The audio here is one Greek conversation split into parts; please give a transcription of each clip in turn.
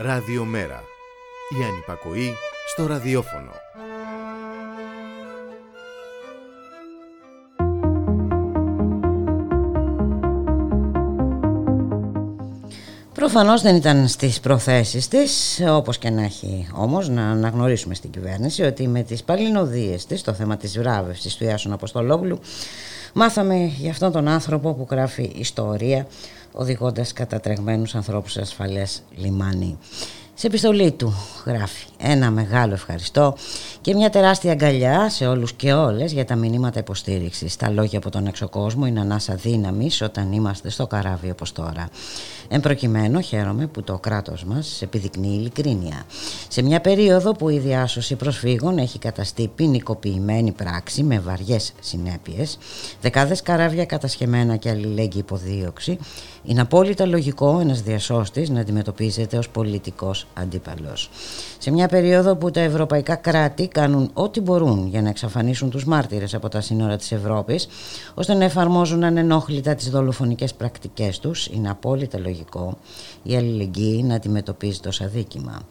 Ραδιομέρα. Η ανυπακοή στο ραδιόφωνο. Προφανώς δεν ήταν στις προθέσεις της, όπως και να έχει όμως, να αναγνωρίσουμε στην κυβέρνηση ότι με τις παλινοδίες της, το θέμα της βράβευσης του Ιάσον Αποστολόγλου, μάθαμε για αυτόν τον άνθρωπο που γράφει ιστορία, οδηγώντας κατατρεγμένους ανθρώπους σε ασφαλές λιμάνι. Σε επιστολή του γράφει ένα μεγάλο ευχαριστώ και μια τεράστια αγκαλιά σε όλους και όλες για τα μηνύματα υποστήριξης. Τα λόγια από τον εξωκόσμο είναι ανάσα δύναμης όταν είμαστε στο καράβι όπως τώρα. Εν προκειμένου χαίρομαι που το κράτος μας επιδεικνύει ειλικρίνεια. Σε μια περίοδο που η διάσωση προσφύγων έχει καταστεί ποινικοποιημένη πράξη με βαριές συνέπειες, δεκάδες καράβια κατασχεμένα και αλληλέγγυη υποδίωξη, είναι απόλυτα λογικό ένας διασώστης να αντιμετωπίζεται ως πολιτικός αντίπαλος. Σε μια περίοδο που τα ευρωπαϊκά κράτη κάνουν ό,τι μπορούν για να εξαφανίσουν τους μάρτυρες από τα σύνορα της Ευρώπης, ώστε να εφαρμόζουν ανενόχλητα τις δολοφονικές πρακτικές τους, είναι απόλυτα λογικό η αλληλεγγύη να αντιμετωπίζει ως αδίκημα.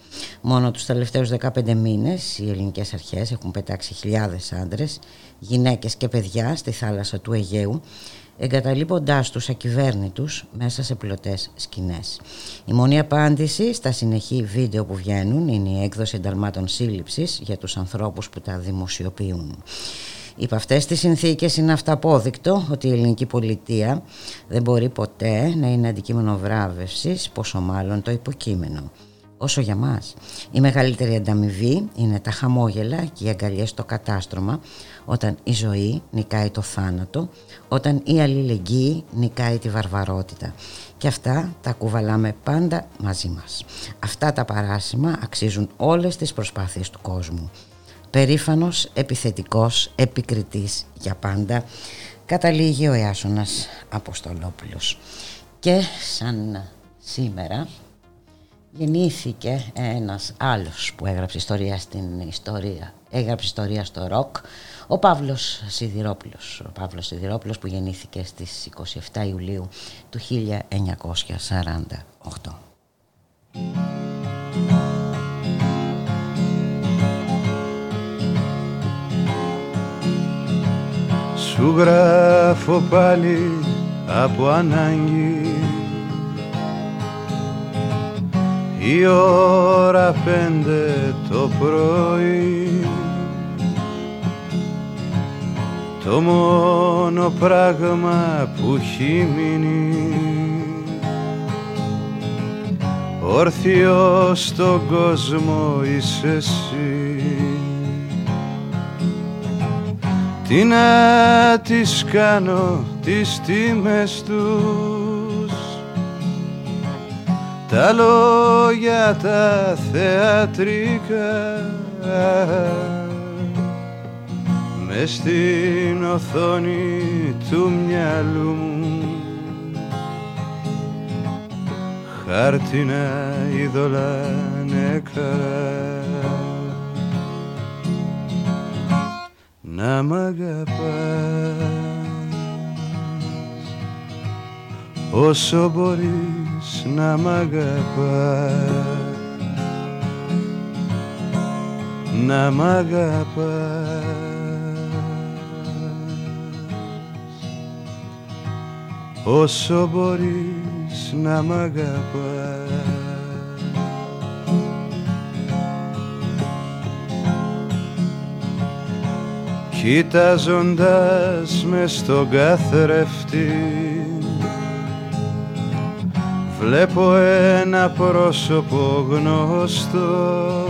Μόνο τους τελευταίους 15 μήνες οι ελληνικές αρχές έχουν πετάξει χιλιάδες άντρες, γυναίκες και παιδιά στη θάλασσα του Αιγαίου εγκαταλείποντάς τους ακυβέρνητους μέσα σε πλωτές σκηνές. Η μόνη απάντηση στα συνεχή βίντεο που βγαίνουν είναι η έκδοση ενταλμάτων σύλληψης για τους ανθρώπους που τα δημοσιοποιούν. Υπ' αυτές τις συνθήκες είναι αυταπόδεικτο ότι η ελληνική πολιτεία δεν μπορεί ποτέ να είναι αντικείμενο βράβευσης, πόσο μάλλον το υποκείμενο. Όσο για μας, η μεγαλύτερη ανταμοιβή είναι τα χαμόγελα και οι αγκαλιές στο κατάστρωμα όταν η ζωή νικάει το θάνατο, όταν η αλληλεγγύη νικάει τη βαρβαρότητα. Και αυτά τα κουβαλάμε πάντα μαζί μας. Αυτά τα παράσημα αξίζουν όλες τις προσπάθειες του κόσμου. Περήφανος, επιθετικός, επικριτής για πάντα, καταλήγει ο Ιάσονας Αποστολόπουλος. Και σαν σήμερα γεννήθηκε ένας άλλος που έγραψε ιστορία στην ιστορία, έγραψε ιστορία στο ροκ, ο Παύλος Σιδηρόπουλος, ο Παύλος Σιδηρόπουλος που γεννήθηκε στις 27 Ιουλίου του 1948. Σου γράφω πάλι από ανάγκη η ώρα πέντε το πρωί. Το μόνο πράγμα που έχει μείνει. Όρθιο στον κόσμο είσαι εσύ. Τι να τις κάνω τις τιμές τους τα λόγια τα θεατρικά με στην οθόνη του μυαλού μου. Χάρτινα είδωλα νεκρά. Να μ' αγαπάς όσο μπορείς να μ' αγαπάς. Να μ' αγαπάς. Όσο μπορείς να μ' αγαπάς. Κοιτάζοντας μες στον καθρέφτη Βλέπω ένα πρόσωπο γνωστό.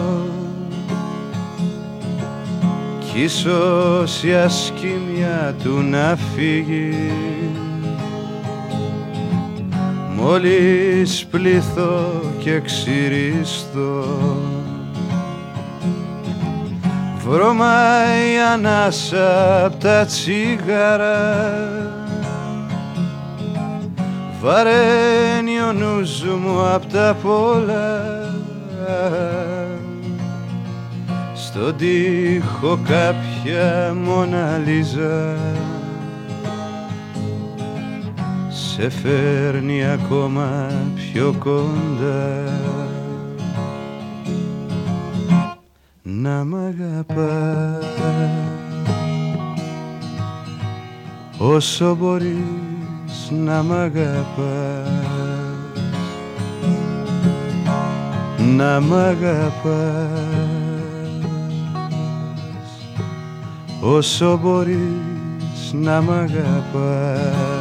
Κι ίσως η ασκήμια του να φύγει. Μόλις πλήθω και ξυριστώ. Βρωμάει ανάσα απ' τα τσίγαρα Βαραίνει ο νους μου απ' τα πολλά. Στον τοίχο κάποια μοναλίζα. Σε φέρνει ακόμα πιο κοντά. Να μ' αγαπάς. Όσο μπορείς να μ' αγαπάς. Να μ' αγαπάς. Όσο μπορείς να μ' αγαπάς.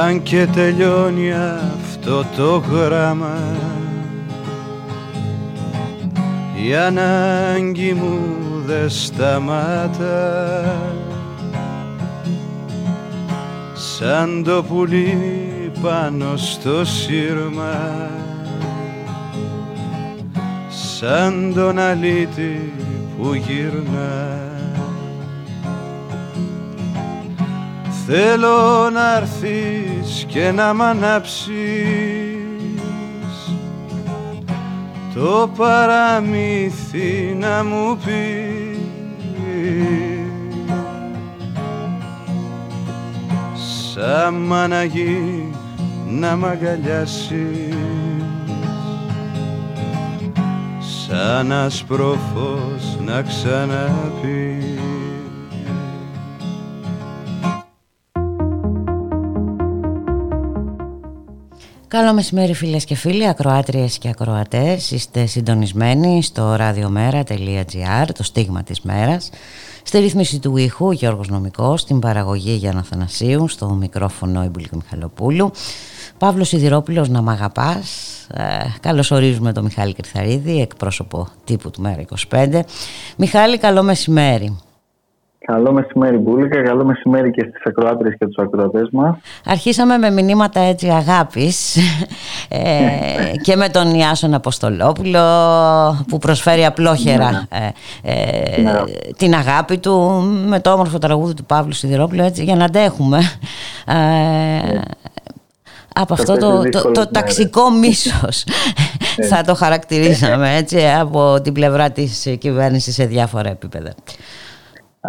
Αν και τελειώνει αυτό το γράμμα η ανάγκη μου δεν σταμάτα σαν το πουλί πάνω στο σύρμα. Σαν τον αλήτη που γυρνά. Θέλω να έρθεις και να μ' ανάψεις. Το παραμύθι να μου πεις σαν μαναγή να μ' αγκαλιάσεις σαν ασπροφός να ξαναπείς Καλό μεσημέρι φίλες και φίλοι, ακροάτριες και ακροατές. Είστε συντονισμένοι στο radiomera.gr, το στίγμα της μέρας. Στη ρύθμιση του ήχου Γιώργος Νομικός, στην παραγωγή Γιάννα Θανασίου, στο μικρόφωνο Ιμπουλίκου Μιχαλοπούλου. Παύλος Σιδηρόπουλος, να μ' αγαπάς. Ε, καλώς ορίζουμε τον Μιχάλη Κρυθαρίδη, εκπρόσωπο τύπου του Μέρα 25. Μιχάλη, καλό μεσημέρι. Καλό μεσημέρι Μπούλικα, καλό μεσημέρι και στις ακροάτρες και τους ακροατές μας. Αρχίσαμε με μηνύματα έτσι αγάπης ε, και με τον Ιάσον Αποστολόπουλο που προσφέρει απλόχερα ναι. ε, ε, ναι. την αγάπη του με το όμορφο τραγούδι του Παύλου Σιδηρόπουλου έτσι, για να αντέχουμε. Ε, από αυτό το, το, το, ταξικό μίσος θα το χαρακτηρίζαμε έτσι από την πλευρά της κυβέρνησης σε διάφορα επίπεδα.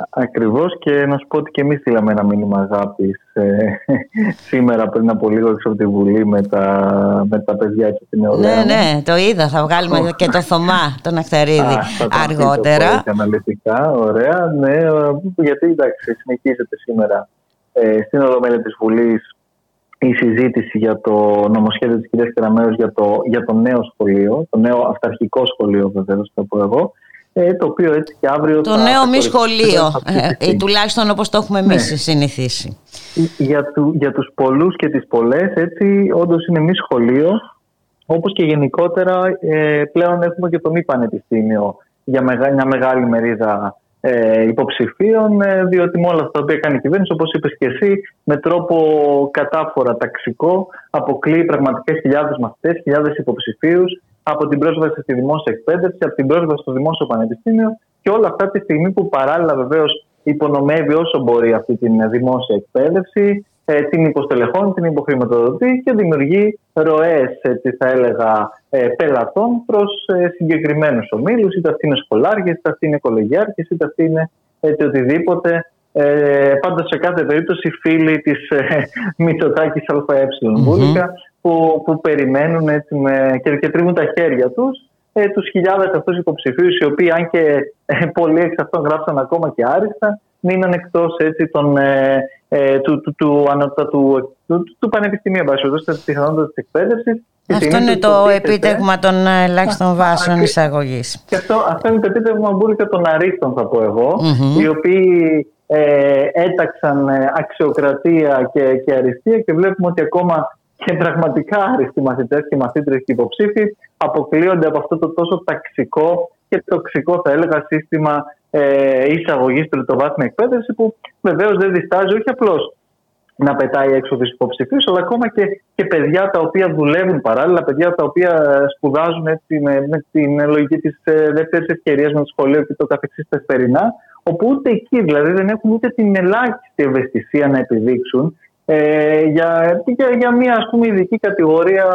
Ακριβώς και να σου πω ότι και εμείς στείλαμε ένα μήνυμα αγάπης ε, σήμερα πριν από λίγο έξω από τη Βουλή με τα, με τα παιδιά και την νεολαία. Ναι, ναι, το είδα. Θα βγάλουμε και το Θωμά, τον Αχτερίδη αργότερα. Το αναλυτικά, ωραία. Ναι, γιατί εντάξει, συνεχίζεται σήμερα ε, στην Ολομέλεια της Βουλής η συζήτηση για το νομοσχέδιο της κυρίας Κεραμέως για το, για το νέο σχολείο, το νέο αυταρχικό σχολείο βεβαίως θα πω εγώ, ε, το οποίο έτσι και αύριο Το νέο μη σχολείο, ε, τουλάχιστον όπως το έχουμε εμείς ναι. συνηθίσει. Για, του, για τους πολλούς και τις πολλές, έτσι, όντως είναι μη σχολείο, όπως και γενικότερα ε, πλέον έχουμε και το μη πανεπιστήμιο για μεγά, μια μεγάλη μερίδα ε, υποψηφίων, ε, διότι με όλα αυτά τα οποία κάνει η κυβέρνηση, όπως είπες και εσύ, με τρόπο κατάφορα ταξικό, αποκλείει πραγματικά χιλιάδες μαθητές, χιλιάδες υποψηφίους από την πρόσβαση στη δημόσια εκπαίδευση, από την πρόσβαση στο δημόσιο πανεπιστήμιο και όλα αυτά τη στιγμή που παράλληλα βεβαίως υπονομεύει όσο μπορεί αυτή την δημόσια εκπαίδευση, ε, την υποστελεχώνει, την υποχρηματοδοτεί και δημιουργεί ροές, θα έλεγα, ε, πελατών προς ε, συγκεκριμένους ομίλους, είτε αυτοί είναι σχολάργε, είτε αυτοί είναι οικολογιάρχε, είτε αυτοί είναι έτσι οτιδήποτε. Ε, Πάντω σε κάθε περίπτωση φίλοι της ε, Μητσοτάκης ΑΕ mm που, που περιμένουν έτσι με, και, και τρίβουν τα χέρια τους ε, τους χιλιάδες αυτούς υποψηφίους, οι οποίοι, αν και ε, πολλοί εξ αυτών γράψαν ακόμα και άριστα, μείναν εκτός ε, ε, του, του, του, του, του, του Πανεπιστημίου, της πιθανότητας της εκπαίδευσης. Αυτό είναι το επίτευγμα των ελάχιστων βάσεων εισαγωγής. Και αυτό, αυτό είναι το επίτευγμα μπουλικα των αρίστων, θα πω εγώ, οι οποίοι ε, έταξαν ε, αξιοκρατία και, και αριστεία και βλέπουμε ότι ακόμα και πραγματικά άριστοι μαθητές και μαθήτρες και υποψήφοι αποκλείονται από αυτό το τόσο ταξικό και τοξικό θα έλεγα σύστημα ε, εισαγωγής τριτοβάθμια εκπαίδευση που βεβαίως δεν διστάζει όχι απλώς να πετάει έξω τους υποψηφίους, αλλά ακόμα και, και παιδιά τα οποία δουλεύουν παράλληλα, παιδιά τα οποία σπουδάζουν έτσι, με, με την λογική της ε, δεύτερης ευκαιρίας με το σχολείο και το καθεξής θεσπερινά, όπου ούτε εκεί δηλαδή δεν έχουν ούτε την ελάχιστη ευαισθησία να επιδείξουν ε, για, για, για μια ας πούμε ειδική κατηγορία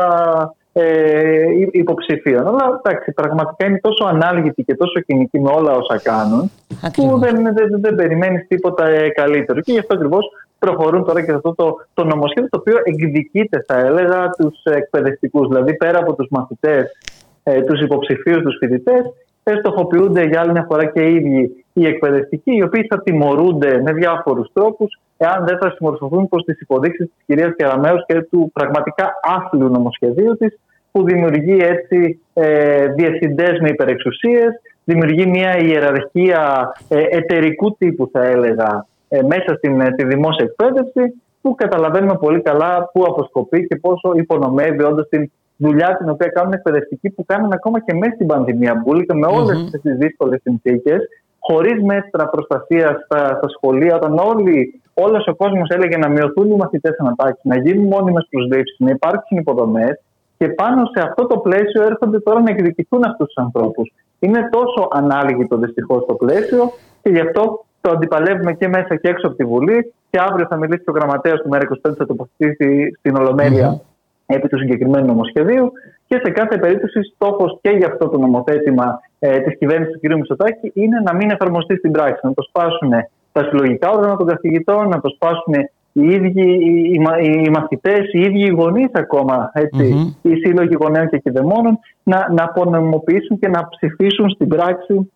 ε, υποψηφίων. Αλλά εντάξει, πραγματικά είναι τόσο ανάλγητοι και τόσο κοινικοί με όλα όσα κάνουν, που δεν, δεν, δεν περιμένεις τίποτα ε, καλύτερο. Και γι' αυτό ακριβώς προχωρούν τώρα και σε αυτό το, το νομοσχέδιο το οποίο εκδικείται, θα έλεγα, τους εκπαιδευτικούς. Δηλαδή, πέρα από τους μαθητές, ε, τους υποψηφίους, τους φοιτητές, στοχοποιούνται για άλλη μια φορά και οι ίδιοι οι εκπαιδευτικοί, οι οποίοι θα τιμωρούνται με διάφορους τρόπους, εάν δεν θα συμμορφωθούν προς τις υποδείξεις της κυρίας Κεραμέου και του πραγματικά άθλιου νομοσχεδίου της, που δημιουργεί έτσι ε, διευθυντές με υπερεξουσίες, δημιουργεί μια ιεραρχία ε, εταιρικού τύπου, θα έλεγα, ε, μέσα στην ε, τη δημόσια εκπαίδευση, που καταλαβαίνουμε πολύ καλά πού αποσκοπεί και πόσο υπονομεύει όντως την δουλειά την οποία κάνουν εκπαιδευτικοί που κάνουν ακόμα και μέσα στην πανδημία μπουλικα με όλες mm-hmm. τις δύσκολες συνθήκες, χωρίς μέτρα προστασίας στα, στα σχολεία, όταν όλοι, όλος ο κόσμος έλεγε να μειωθούν οι μαθητές ανατάξεις, να γίνουν μόνιμες προσλήψεις, να υπάρξουν υποδομές. Και πάνω σε αυτό το πλαίσιο έρχονται τώρα να εκδικηθούν αυτούς τους ανθρώπους. Είναι τόσο ανάλογο δυστυχώς το πλαίσιο και γι' αυτό το αντιπαλεύουμε και μέσα και έξω από τη Βουλή. Και αύριο θα μιλήσει ο γραμματέας του ΜΕΡΑ25, θα τοποθετήσει στην Ολομέλεια mm-hmm. Επί του συγκεκριμένου νομοσχεδίου. Και σε κάθε περίπτωση, στόχος και για αυτό το νομοθέτημα ε, της κυβέρνησης του κ. Μητσοτάκη είναι να μην εφαρμοστεί στην πράξη. Να το σπάσουν τα συλλογικά όργανα των καθηγητών, να το σπάσουν οι ίδιοι οι, οι, οι μαθητές, οι ίδιοι οι γονείς ακόμα, έτσι, mm-hmm. οι σύλλογοι γονέων και κυδεμόνων, να, να απονομοποιήσουν και να ψηφίσουν στην πράξη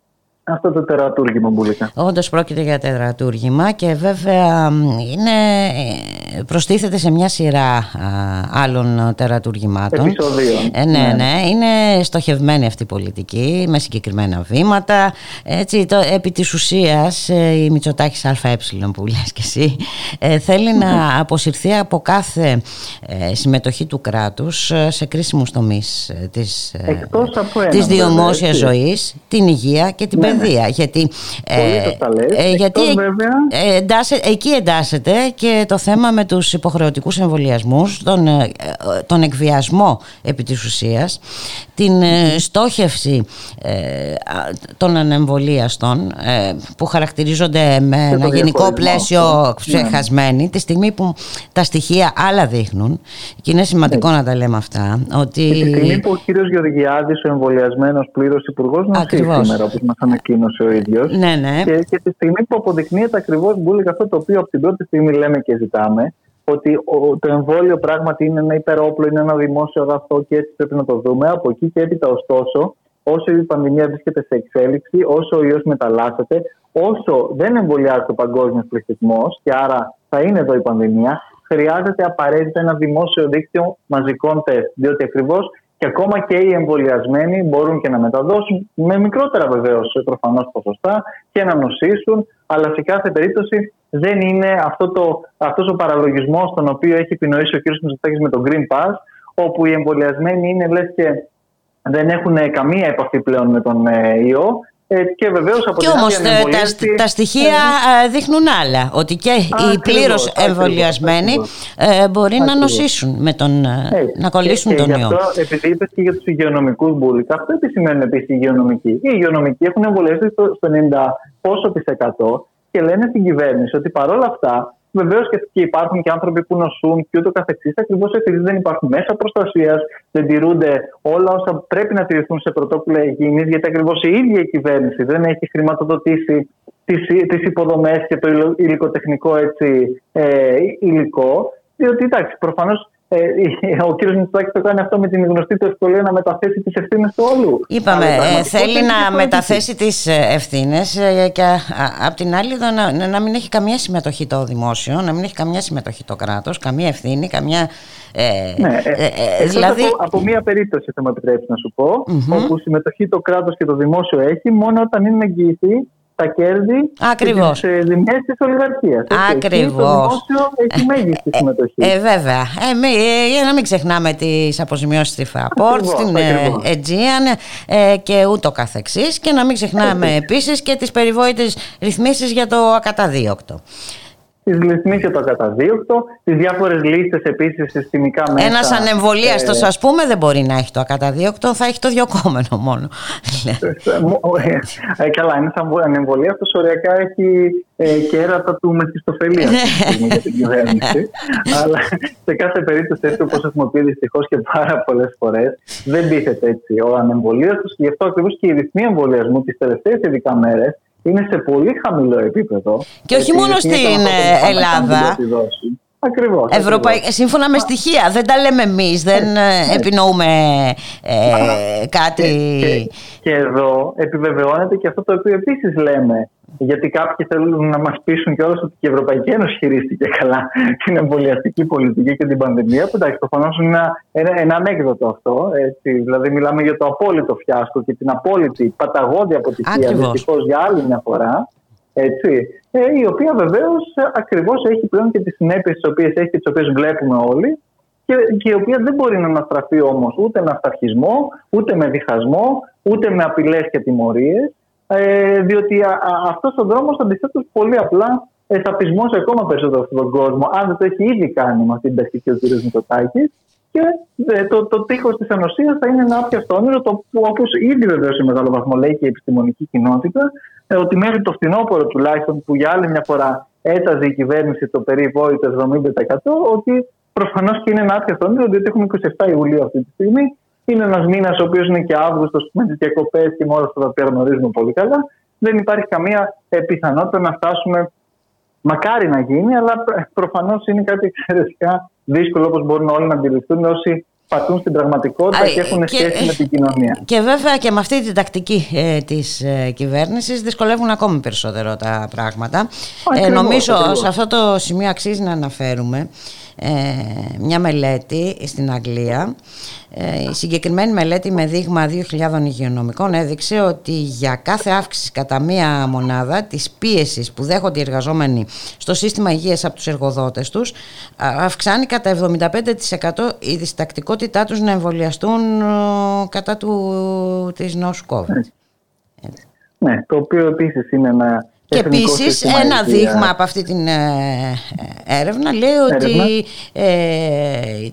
αυτό το τερατούργημα μπουλικά. Όντως πρόκειται για τερατούργημα και βέβαια είναι, προστίθεται σε μια σειρά άλλων τερατούργημάτων. Επισοδίων. Ε, ναι, ναι, ναι, Είναι στοχευμένη αυτή η πολιτική με συγκεκριμένα βήματα. Έτσι, το, επί της ουσίας ε, η Μητσοτάκης ΑΕ που λες και εσύ ε, θέλει να αποσυρθεί από κάθε ε, συμμετοχή του κράτους σε κρίσιμους τομείς της, της δημόσιας ζωής, την υγεία και την ναι, γιατί, ε, ε, γιατί ε, εκεί εντάσσεται και το θέμα με τους υποχρεωτικούς εμβολιασμούς, τον, ε, τον εκβιασμό επί της ουσίας, την ε, στόχευση των ανεμβολίαστων που χαρακτηρίζονται με ένα γενικό πλαίσιο ξεχασμένοι, ναι. τη στιγμή που τα στοιχεία άλλα δείχνουν. Και είναι σημαντικό να τα λέμε αυτά. Ότι... τη στιγμή που ο κύριος Γεωργιάδης, ο εμβολιασμένος πλήρως υπουργός, μας σήμερα, όπως μας ανακοίνωσε ο ίδιος. Ναι, ναι. Και, και τη στιγμή που αποδεικνύεται ακριβώς μπουλικα αυτό το οποίο από την πρώτη στιγμή λέμε και ζητάμε, ότι το εμβόλιο πράγματι είναι ένα υπερόπλο, είναι ένα δημόσιο αγαθό και έτσι πρέπει να το δούμε. Από εκεί και έπειτα, ωστόσο, όσο η πανδημία βρίσκεται σε εξέλιξη, όσο ο ιός μεταλλάσσεται, όσο δεν εμβολιάζεται ο παγκόσμιος πληθυσμός και άρα θα είναι εδώ η πανδημία, χρειάζεται απαραίτητα ένα δημόσιο δίκτυο μαζικών τεστ. Διότι ακριβώς και ακόμα και οι εμβολιασμένοι μπορούν και να μεταδώσουν με μικρότερα βεβαίως προφανώς ποσοστά και να νοσήσουν, αλλά σε κάθε περίπτωση δεν είναι αυτό το, αυτός ο παραλογισμός τον οποίο έχει επινοήσει ο κ. Μητσοτάκης με τον Green Pass, όπου οι εμβολιασμένοι είναι λες και δεν έχουν καμία επαφή πλέον με τον ε, ιό ε, και βεβαίως από και όμως τα, τα στοιχεία ε, δείχνουν άλλα. Ότι και οι πλήρως εμβολιασμένοι ε, μπορεί να νοσήσουν με τον, να κολλήσουν και, τον ιό. Αυτό, επειδή είπες και για τους υγειονομικούς μπουλικά, αυτό τι σημαίνουν επίσης οι υγειονομικοί; Οι υγειονομικοί έχουν εμβολιαστεί στο, στο 90 πόσο τη εκατό και λένε στην κυβέρνηση ότι παρόλα αυτά Βεβαίως και υπάρχουν και άνθρωποι που νοσούν και ούτω καθεξής, ακριβώς επειδή δεν υπάρχουν μέσα προστασίας, δεν τηρούνται όλα όσα πρέπει να τηρηθούν σε πρωτόκολλα υγιεινής, γιατί ακριβώς η ίδια η κυβέρνηση δεν έχει χρηματοδοτήσει τις υποδομές και το υλικοτεχνικό έτσι, ε, υλικό. Διότι εντάξει, προφανώς ε, ο κ. Μητσοτάκης το κάνει αυτό με την γνωστή του ευκολία να μεταθέσει τις ευθύνες του όλου. Είπαμε, ε, θέλει να μεταθέσει τις ε, ευθύνες και απ' την άλλη να, να μην έχει καμία συμμετοχή το δημόσιο, να μην έχει καμία συμμετοχή το κράτος, καμία ευθύνη, καμία. Ε, ναι, ε, δηλαδή... από, από μία περίπτωση θα μου επιτρέψεις να σου πω, mm-hmm. όπου συμμετοχή το κράτος και το δημόσιο έχει μόνο όταν είναι εγγυηθεί τα κέρδη Ακριβώς. και τις δημιές της ολιγαρχίας. Ακριβώς. Το δημόσιο έχει μέγιστη συμμετοχή. Ε, ε, βέβαια. Ε, μη, για να μην ξεχνάμε τις αποζημιώσεις στη Fraport, στην Aegean ε, και ούτω καθεξής και να μην ξεχνάμε επίσης και τις περιβόητες ρυθμίσεις για το ακαταδίωκτο τις ρυθμίσει για το ακαταδίωκτο, τις διάφορες λίστε επίσης συστημικά μέσα. Ένας ανεμβολίαστο, ε, α πούμε, δεν μπορεί να έχει το ακαταδίωκτο, θα έχει το διοκόμενο μόνο. ε, καλά, ένας ανεμβολίαστο οριακά έχει ε, κέρατα του Μεφιστοφελία ναι. για την κυβέρνηση. Αλλά σε κάθε περίπτωση, έτσι όπως έχουμε πει δυστυχώς και πάρα πολλές φορές, δεν τίθεται έτσι ο ανεμβολίαστο και γι' αυτό ακριβώς και οι ρυθμοί εμβολιασμού τις τελευταίες ειδικά μέρες είναι σε πολύ χαμηλό επίπεδο. Και όχι μόνο στην Ελλάδα. Ακριβώς, Σύμφωνα με στοιχεία. Δεν τα λέμε εμείς, δεν ε, επινοούμε ε, κάτι. Και, και, εδώ επιβεβαιώνεται και αυτό το οποίο επίσης λέμε. Γιατί κάποιοι θέλουν να μας πείσουν κιόλας ότι και η Ευρωπαϊκή Ένωση χειρίστηκε καλά την εμβολιαστική πολιτική και την πανδημία. Που εντάξει, προφανώς είναι ένα, ένα, ένα ανέκδοτο αυτό. Έτσι. Δηλαδή, μιλάμε για το απόλυτο φιάσκο και την απόλυτη παταγώδη αποτυχία δυστυχώς για άλλη μια φορά. Έτσι, ε, η οποία βεβαίως ακριβώς έχει πλέον και τις συνέπειες τις οποίες έχει και τις οποίες βλέπουμε όλοι και, και η οποία δεν μπορεί να αναστραφεί όμως ούτε με αυταρχισμό, ούτε με διχασμό, ούτε με απειλές και τιμωρίες. Ε, διότι αυτός ο δρόμος αντιθέτω πολύ απλά ε, θα πεισμώσει ακόμα περισσότερο αυτόν τον κόσμο, αν δεν το έχει ήδη κάνει με αυτή την τακτική ο κ. Μητσοτάκης. Και ε, το, το τείχος της ανοσία θα είναι ένα άπιαστο όνειρο, το όπως ήδη βεβαίως σε μεγάλο βαθμό λέει και η επιστημονική κοινότητα, ε, ότι μέχρι το φθινόπωρο τουλάχιστον που για άλλη μια φορά έταζε η κυβέρνηση το περιβόητο 70% ότι προφανώς και είναι ένα άθιαστο όνειρο, διότι έχουμε 27 Ιουλίου αυτή τη στιγμή. Είναι ένας μήνας ο οποίος είναι και Αύγουστος με τι διακοπέ και με όλα αυτά τα οποία γνωρίζουμε πολύ καλά. Δεν υπάρχει καμία πιθανότητα να φτάσουμε. Μακάρι να γίνει, αλλά προφανώς είναι κάτι εξαιρετικά δύσκολο όπως μπορούν όλοι να αντιληφθούν όσοι πατούν στην πραγματικότητα και έχουν σχέση με την κοινωνία. Και βέβαια και με αυτή την τακτική ε, της ε, κυβέρνησης δυσκολεύουν ακόμη περισσότερο τα πράγματα. ε, νομίζω σε αυτό το σημείο αξίζει να αναφέρουμε ε, μια μελέτη στην Αγγλία. Ε, η συγκεκριμένη μελέτη με δείγμα 2.000 υγειονομικών έδειξε ότι για κάθε αύξηση κατά μία μονάδα της πίεσης που δέχονται οι εργαζόμενοι στο σύστημα υγείας από τους εργοδότες τους αυξάνει κατά 75% η διστακτικότητά τους να εμβολιαστούν κατά του, της νόσου COVID. Ναι, το οποίο επίσης είναι ένα και επίσης ένα δείγμα από αυτή την ε, έρευνα λέει ότι ε,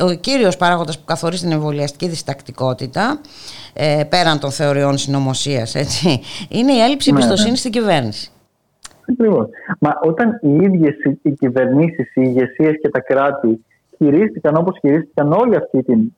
ο, ο κύριος παράγοντας που καθορίζει την εμβολιαστική διστακτικότητα ε, πέραν των θεωριών συνωμοσίας, είναι η έλλειψη ναι, εμπιστοσύνης ναι. στην κυβέρνηση. Ακριβώς. Μα όταν οι ίδιες οι κυβερνήσεις, οι ηγεσίες και τα κράτη χειρίστηκαν όπως χειρίστηκαν όλη αυτή την,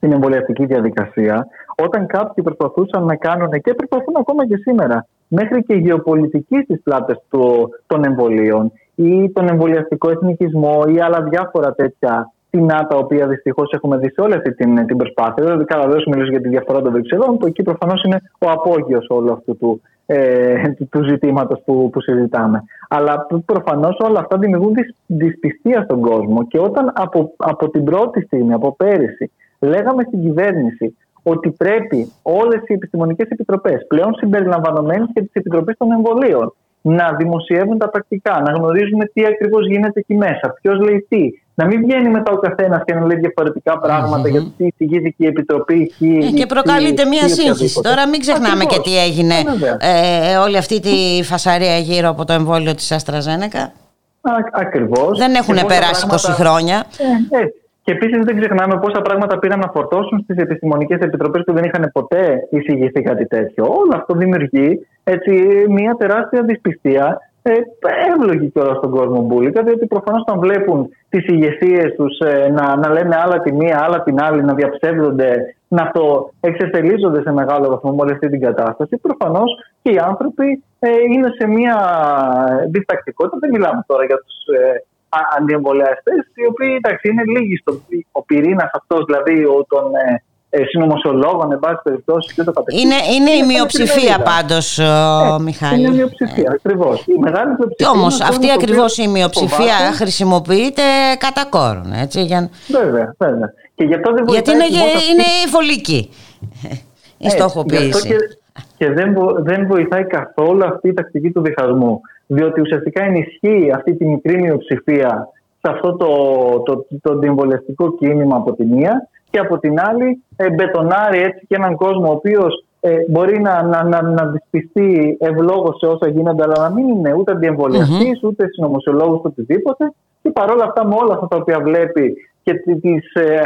την εμβολιαστική διαδικασία, όταν κάποιοι προσπαθούσαν να κάνουν και προσπαθούν ακόμα και σήμερα μέχρι και γεωπολιτική στις πλάτες του, των εμβολίων ή τον εμβολιαστικό εθνικισμό ή άλλα διάφορα τέτοια τεινά τα οποία δυστυχώς έχουμε δει σε όλη αυτή την, την προσπάθεια. Δηλαδή, καλά, δεν μιλήσω για τη διαφορά των Βρυξελών, που εκεί προφανώς είναι ο απόγειος όλου αυτού του, ε, του ζητήματος που, που συζητάμε. Αλλά προφανώς όλα αυτά δημιουργούν δυσπιστία στον κόσμο. Και όταν από, από την πρώτη στιγμή, από πέρυσι, λέγαμε στην κυβέρνηση ότι πρέπει όλες οι επιστημονικές επιτροπές, πλέον συμπεριλαμβανομένες και τι επιτροπέ των εμβολίων, να δημοσιεύουν τα πρακτικά, να γνωρίζουμε τι ακριβώς γίνεται εκεί μέσα, ποιος λέει τι. Να μην βγαίνει μετά ο καθένας και να λέει διαφορετικά πράγματα mm-hmm. για το τι εισηγήθηκε η Επιτροπή. Ε, και προκαλείται μια σύγχυση. Τώρα μην ξεχνάμε και τι έγινε ε, όλη αυτή τη φασαρία γύρω από το εμβόλιο της Αστραζένεκα. Ακριβώς. Δεν έχουν περάσει πράγματα... 20 χρόνια. Ε, και επίσης δεν ξεχνάμε πόσα πράγματα πήραν να φορτώσουν στις επιστημονικές επιτροπές που δεν είχαν ποτέ εισηγηθεί κάτι τέτοιο. Όλο αυτό δημιουργεί έτσι, μια τεράστια δυσπιστία. Ε, εύλογη κιόλας στον κόσμο μπουλικα, διότι προφανώς όταν βλέπουν τις ηγεσίες τους ε, να, να λένε άλλα τη μία, άλλα την άλλη, να διαψεύδονται, να αυτό εξευτελίζονται σε μεγάλο βαθμό με όλη αυτή την κατάσταση, προφανώς και οι άνθρωποι ε, είναι σε μια διστακτικότητα. Δεν μιλάμε τώρα για τους ε, αντιεμβολιαστές, οι οποίοι εντάξει, είναι λίγοι στο ο πυρήνας αυτός, δηλαδή ο, των ε, ε, συνωμοσιολόγων, εν πάση περιπτώσει και το Είναι, είναι η μειοψηφία πάντως, ε, Μιχάλη. Είναι η μειοψηφία, ακριβώς. Η μεγάλη μειοψηφία. Όμως αυτή ακριβώς η μειοψηφία φοβάται. χρησιμοποιείται κατά κόρον. Έτσι, για... Βέβαια, βέβαια. Και γι αυτό δεν Γιατί είναι, είναι η φωλική η στοχοποίηση. Και, και δεν, δεν βοηθάει καθόλου αυτή η τακτική του διχασμού διότι ουσιαστικά ενισχύει αυτή τη μικρή μειοψηφία σε αυτό το, το, το, το κίνημα από τη μία και από την άλλη μπετονάρει έτσι και έναν κόσμο ο οποίος ε, μπορεί να, να, να, να δυσπιστεί ευλόγως σε όσα γίνονται, αλλά να μην είναι ούτε αντιεμβολιαστή, mm-hmm. ούτε συνωμοσιολόγος, οτιδήποτε. Και παρόλα αυτά, με όλα αυτά τα οποία βλέπει και τις ε,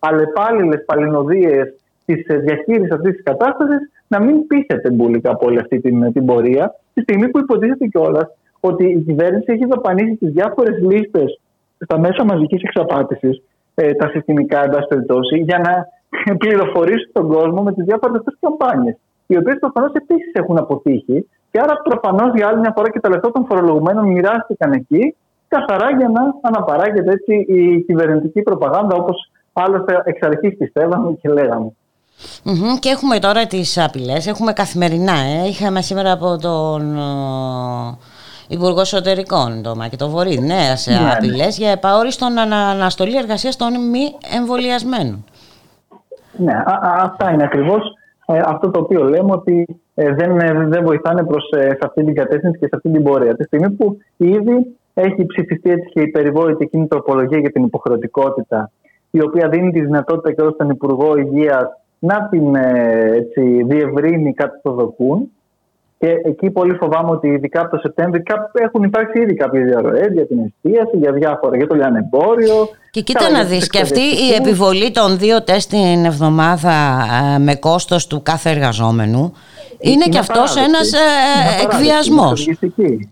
αλλεπάλληλες παλινοδίες της ε, διαχείρισης αυτής της κατάστασης, να μην πείθεται μπουλικά από όλη αυτή την, την πορεία, τη στιγμή που υποτίθεται κιόλας ότι η κυβέρνηση έχει δαπανίσει τις διάφορες λίστες στα μέσα μαζικής εξαπάτησης, ε, τα συστημικά, εν περιπτώσει, για να πληροφορήσει τον κόσμο με τις διάφορες αυτές καμπάνιες. Οι οποίες προφανώς επίσης έχουν αποτύχει, Και άρα προφανώς για άλλη μια φορά και τα λεφτά των φορολογουμένων μοιράστηκαν εκεί, καθαρά για να αναπαράγεται έτσι η κυβερνητική προπαγάνδα όπως άλλωστε εξ αρχής πιστεύαμε και λέγαμε. Και έχουμε τώρα τις απειλές, έχουμε καθημερινά. Ε. Είχαμε σήμερα από τον Υπουργό Εσωτερικών, το το Βορύδη, νέα σε ναι, απειλές για επαόριστον αναστολή εργασίας των μη εμβολιασμένων. Ναι, αυτά είναι ακριβώς ε, αυτό το οποίο λέμε ότι ε, δεν, ε, δεν βοηθάνε προς σε αυτή την κατεύθυνση και σε αυτή την πορεία. Τη στιγμή που ήδη έχει ψηφιστεί έτσι και η περιβόητη εκείνη τροπολογία για την υποχρεωτικότητα, η οποία δίνει τη δυνατότητα και στον Υπουργό Υγείας να την έτσι, διευρύνει κάτι το δοκούν. Και εκεί πολύ φοβάμαι ότι ειδικά από το Σεπτέμβριο έχουν υπάρξει ήδη κάποιες διαρροές για την εστίαση, για διάφορα, για το λιανεμπόριο. Και κοίτα να δεις, και αυτή η επιβολή των δύο τεστ την εβδομάδα ε, με κόστος του κάθε εργαζόμενου. Είναι, και αυτός ένας ε, εκβιασμός.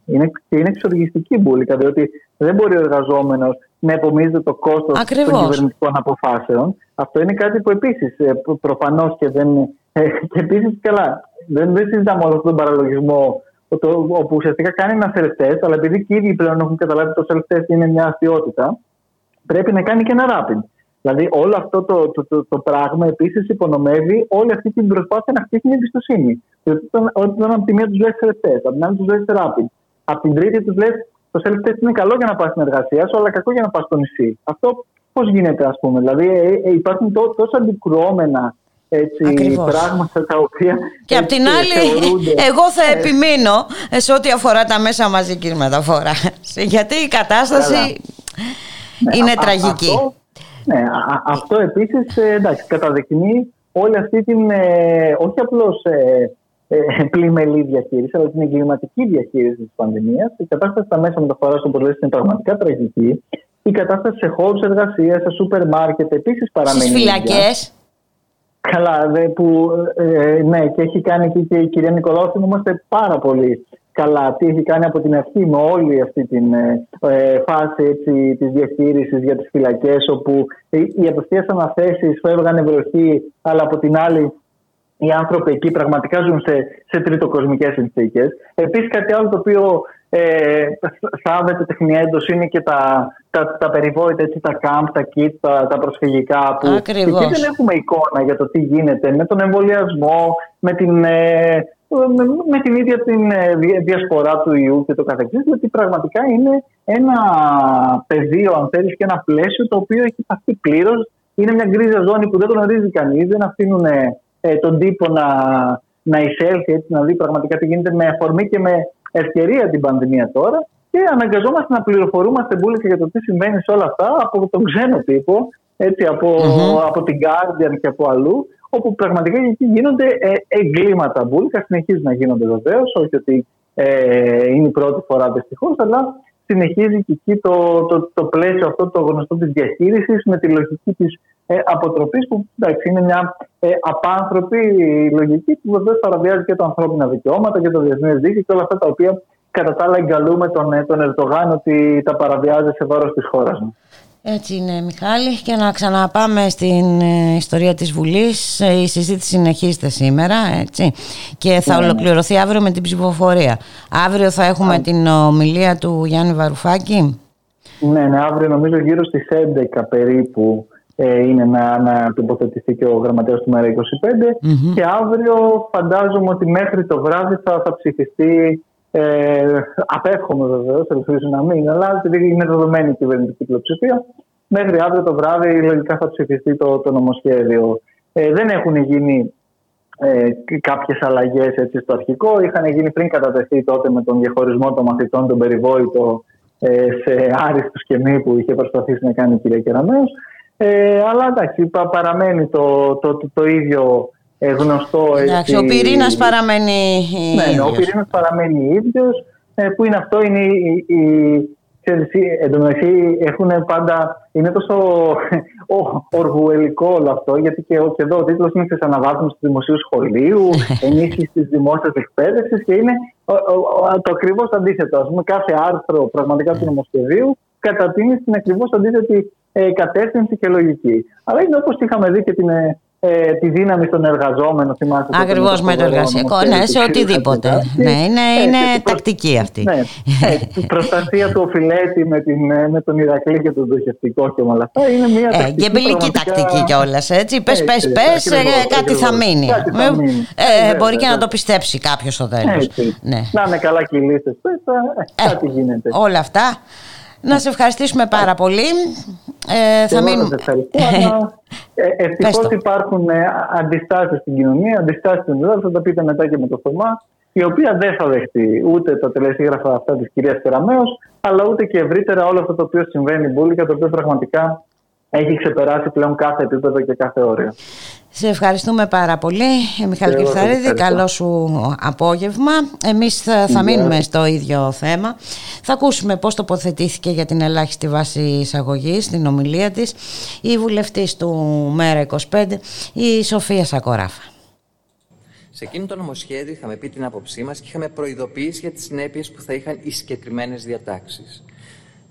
Είναι, είναι εξοργιστική μπουλικα, διότι δεν μπορεί ο εργαζόμενος να επομίζεται το κόστος των κυβερνητικών αποφάσεων. Αυτό είναι κάτι που επίσης ε, προφανώς και δεν. Και επίσης καλά, δεν, δεν συζητάμε όλο αυτόν τον παραλογισμό όπου ουσιαστικά κάνει ένα self-test, αλλά επειδή και οι ίδιοι πλέον έχουν καταλάβει ότι το self-test είναι μια αστείωτητα, πρέπει να κάνει και ένα rapid. Δηλαδή, όλο αυτό το, το, το, το πράγμα επίσης υπονομεύει όλη αυτή την προσπάθεια να χτίσει την εμπιστοσύνη. Διότι όταν από τη μία τους λες self-test, από την άλλη τους λες rapid, από την τρίτη τους λες το self-test είναι καλό για να πας στην εργασία σου, αλλά κακό για να πας στο νησί. Αυτό πώς γίνεται, ας πούμε; Δηλαδή, ε, ε, υπάρχουν τόσο αντικρουόμενα έτσι, πράγματα τα οποία. Και απ' την άλλη, εγώ θα ε, επιμείνω σε ό,τι αφορά τα μέσα μαζικής μεταφοράς. Γιατί η κατάσταση ναι, είναι τραγική. Αυτό, ναι, αυτό επίσης εντάξει, καταδεικνύει όλη αυτή την. Ε, όχι απλώς ε, ε, πλημελή διαχείριση, αλλά την εγκληματική διαχείριση της πανδημίας. Η κατάσταση στα μέσα μεταφοράς, όπω λέτε, είναι πραγματικά τραγική. Η κατάσταση σε χώρους εργασίας, σε σούπερ μάρκετ επίσης παραμένει. Στις φυλακές. Καλά, δε, που, ε, ναι, και έχει κάνει και, και η κυρία Νικολάου, θυμόμαστε πάρα πολύ καλά τι έχει κάνει από την αρχή με όλη αυτή τη ε, ε, φάση έτσι, της διαχείρισης για τις φυλακές όπου οι απευθείας αναθέσεις φεύγανε βροχή αλλά από την άλλη οι άνθρωποι εκεί πραγματικά ζουν σε, σε τριτοκοσμικές συνθήκες. Επίσης κάτι άλλο το οποίο ε, σάβεται τεχνία έντος είναι και τα, τα, τα περιβόητα, έτσι, τα κάμπ, τα kit, τα, τα προσφυγικά που Ακριβώς. εκεί δεν έχουμε εικόνα για το τι γίνεται με τον εμβολιασμό, με την, ε, με, με την ίδια την ε, διασπορά του ιού και το καθεξής, γιατί πραγματικά είναι ένα πεδίο, αν θέλεις, και ένα πλαίσιο το οποίο έχει παθεί πλήρως. Είναι μια γκρίζα ζώνη που δεν τον ορίζει κανείς, δεν αφήνουν ε, τον τύπο να, να εισέλθει, έτσι, να δει πραγματικά τι γίνεται με αφορμή και με ευκαιρία την πανδημία τώρα. Και αναγκαζόμαστε να πληροφορούμαστε μπουλικα για το τι συμβαίνει σε όλα αυτά από τον ξένο τύπο, έτσι, από, από την Guardian και από αλλού, όπου πραγματικά εκεί γίνονται ε, εγκλήματα μπουλικα, συνεχίζουν να γίνονται βεβαίως, όχι ότι ε, είναι η πρώτη φορά δυστυχώς, αλλά συνεχίζει και εκεί το, το, το πλαίσιο αυτό το γνωστό της διαχείρισης με τη λογική της ε, αποτροπής, που εντάξει, είναι μια ε, απάνθρωπη λογική που βεβαίως παραβιάζει και τα ανθρώπινα δικαιώματα και το διεθνές δίκαιο και όλα αυτά τα οποία κατά τα άλλα εγκαλούμε τον, ε, τον Ερντογάν ότι τα παραβιάζει σε βάρος της χώρας μας. Έτσι είναι Μιχάλη. Και να ξαναπάμε στην ε, ιστορία της Βουλής. Ε, η συζήτηση συνεχίζεται σήμερα έτσι, και θα ναι, ναι. ολοκληρωθεί αύριο με την ψηφοφορία. Αύριο θα έχουμε την ομιλία του Γιάννη Βαρουφάκη. Ναι, ναι αύριο νομίζω γύρω στις 11 περίπου ε, είναι να, να τοποθετηθεί και ο γραμματέας του ΜΕΡΑ 25 και αύριο φαντάζομαι ότι μέχρι το βράδυ θα, θα ψηφιστεί ε, απέφχομαι βεβαίως, ελπίζω να μην, αλλά επειδή είναι δεδομένη η κυβερνητική πλειοψηφία, μέχρι αύριο το βράδυ λογικά θα ψηφιστεί το, το νομοσχέδιο. Ε, δεν έχουν γίνει ε, κάποιες αλλαγές έτσι, στο αρχικό. Είχαν γίνει πριν κατατεθεί τότε με τον διαχωρισμό των μαθητών, τον περιβόητο ε, σε άριστους και μη που είχε προσπαθήσει να κάνει η κυρία Κεραμέως. Ε, αλλά εντάξει, παραμένει το, το, το, το ίδιο ε, γνωστό. Εντάξει, ο πυρήνας παραμένει ναι, ίδιος. Ναι, ο πυρήνας παραμένει ίδιος. Ε, που είναι αυτό, είναι η. η εντωμεταξύ έχουν πάντα. Είναι τόσο οργουελικό όλο αυτό, γιατί και, και εδώ ο τίτλος είναι Αναβάθμιση του δημοσίου σχολείου, ενίσχυση της δημόσιας εκπαίδευσης και είναι το ακριβώς αντίθετο. Α πούμε, κάθε άρθρο πραγματικά του νομοσχεδίου κατατείνει στην ακριβώς αντίθετη ε, κατεύθυνση και λογική. Αλλά είναι όπως είχαμε δει και την ε, τη δύναμη των εργαζόμενων. Ακριβώς με το εργασιακό. Ναι, σε οτιδήποτε. Ναι, είναι, είναι τακτική αυτή. Ναι, η προστασία του οφειλέτη με, την, με τον Ηρακλή και τον Δοχευτικό και όλα αυτά είναι μια. Ε, και εμπελική τακτική κιόλας. Έτσι. Πες, πες, πες, κάτι θα μείνει. Ε, μπορεί και να το πιστέψει κάποιος στο τέλο. Ναι. Να είναι καλά και οι λίστε. Ε, κάτι γίνεται. Όλα αυτά. Να σε ευχαριστήσουμε πάρα πολύ. Ε, θα μείνουμε. Ε, Ευτυχώς υπάρχουν ε, αντιστάσεις στην κοινωνία, αντιστάσεις στην Ελλάδα, θα τα πείτε μετά και με το Θωμά, η οποία δεν θα δεχτεί ούτε τα τελεσίγραφα αυτά της κυρίας Κεραμέως, αλλά ούτε και ευρύτερα όλο αυτό το οποίο συμβαίνει Μπούλικα, το οποίο πραγματικά έχει ξεπεράσει πλέον κάθε επίπεδο και κάθε όριο. Σε ευχαριστούμε πάρα πολύ, Μιχάλη Κεφταρίδη. Καλό σου απόγευμα. Εμείς θα, θα μείνουμε στο ίδιο θέμα. Θα ακούσουμε πώς τοποθετήθηκε για την ελάχιστη βάση εισαγωγή στην ομιλία της η βουλευτής του ΜΕΡΑ 25, η Σοφία Σακοράφα. Σε εκείνο το νομοσχέδιο είχαμε πει την άποψή μας και είχαμε προειδοποιήσει για τις συνέπειες που θα είχαν οι συγκεκριμένες διατάξεις.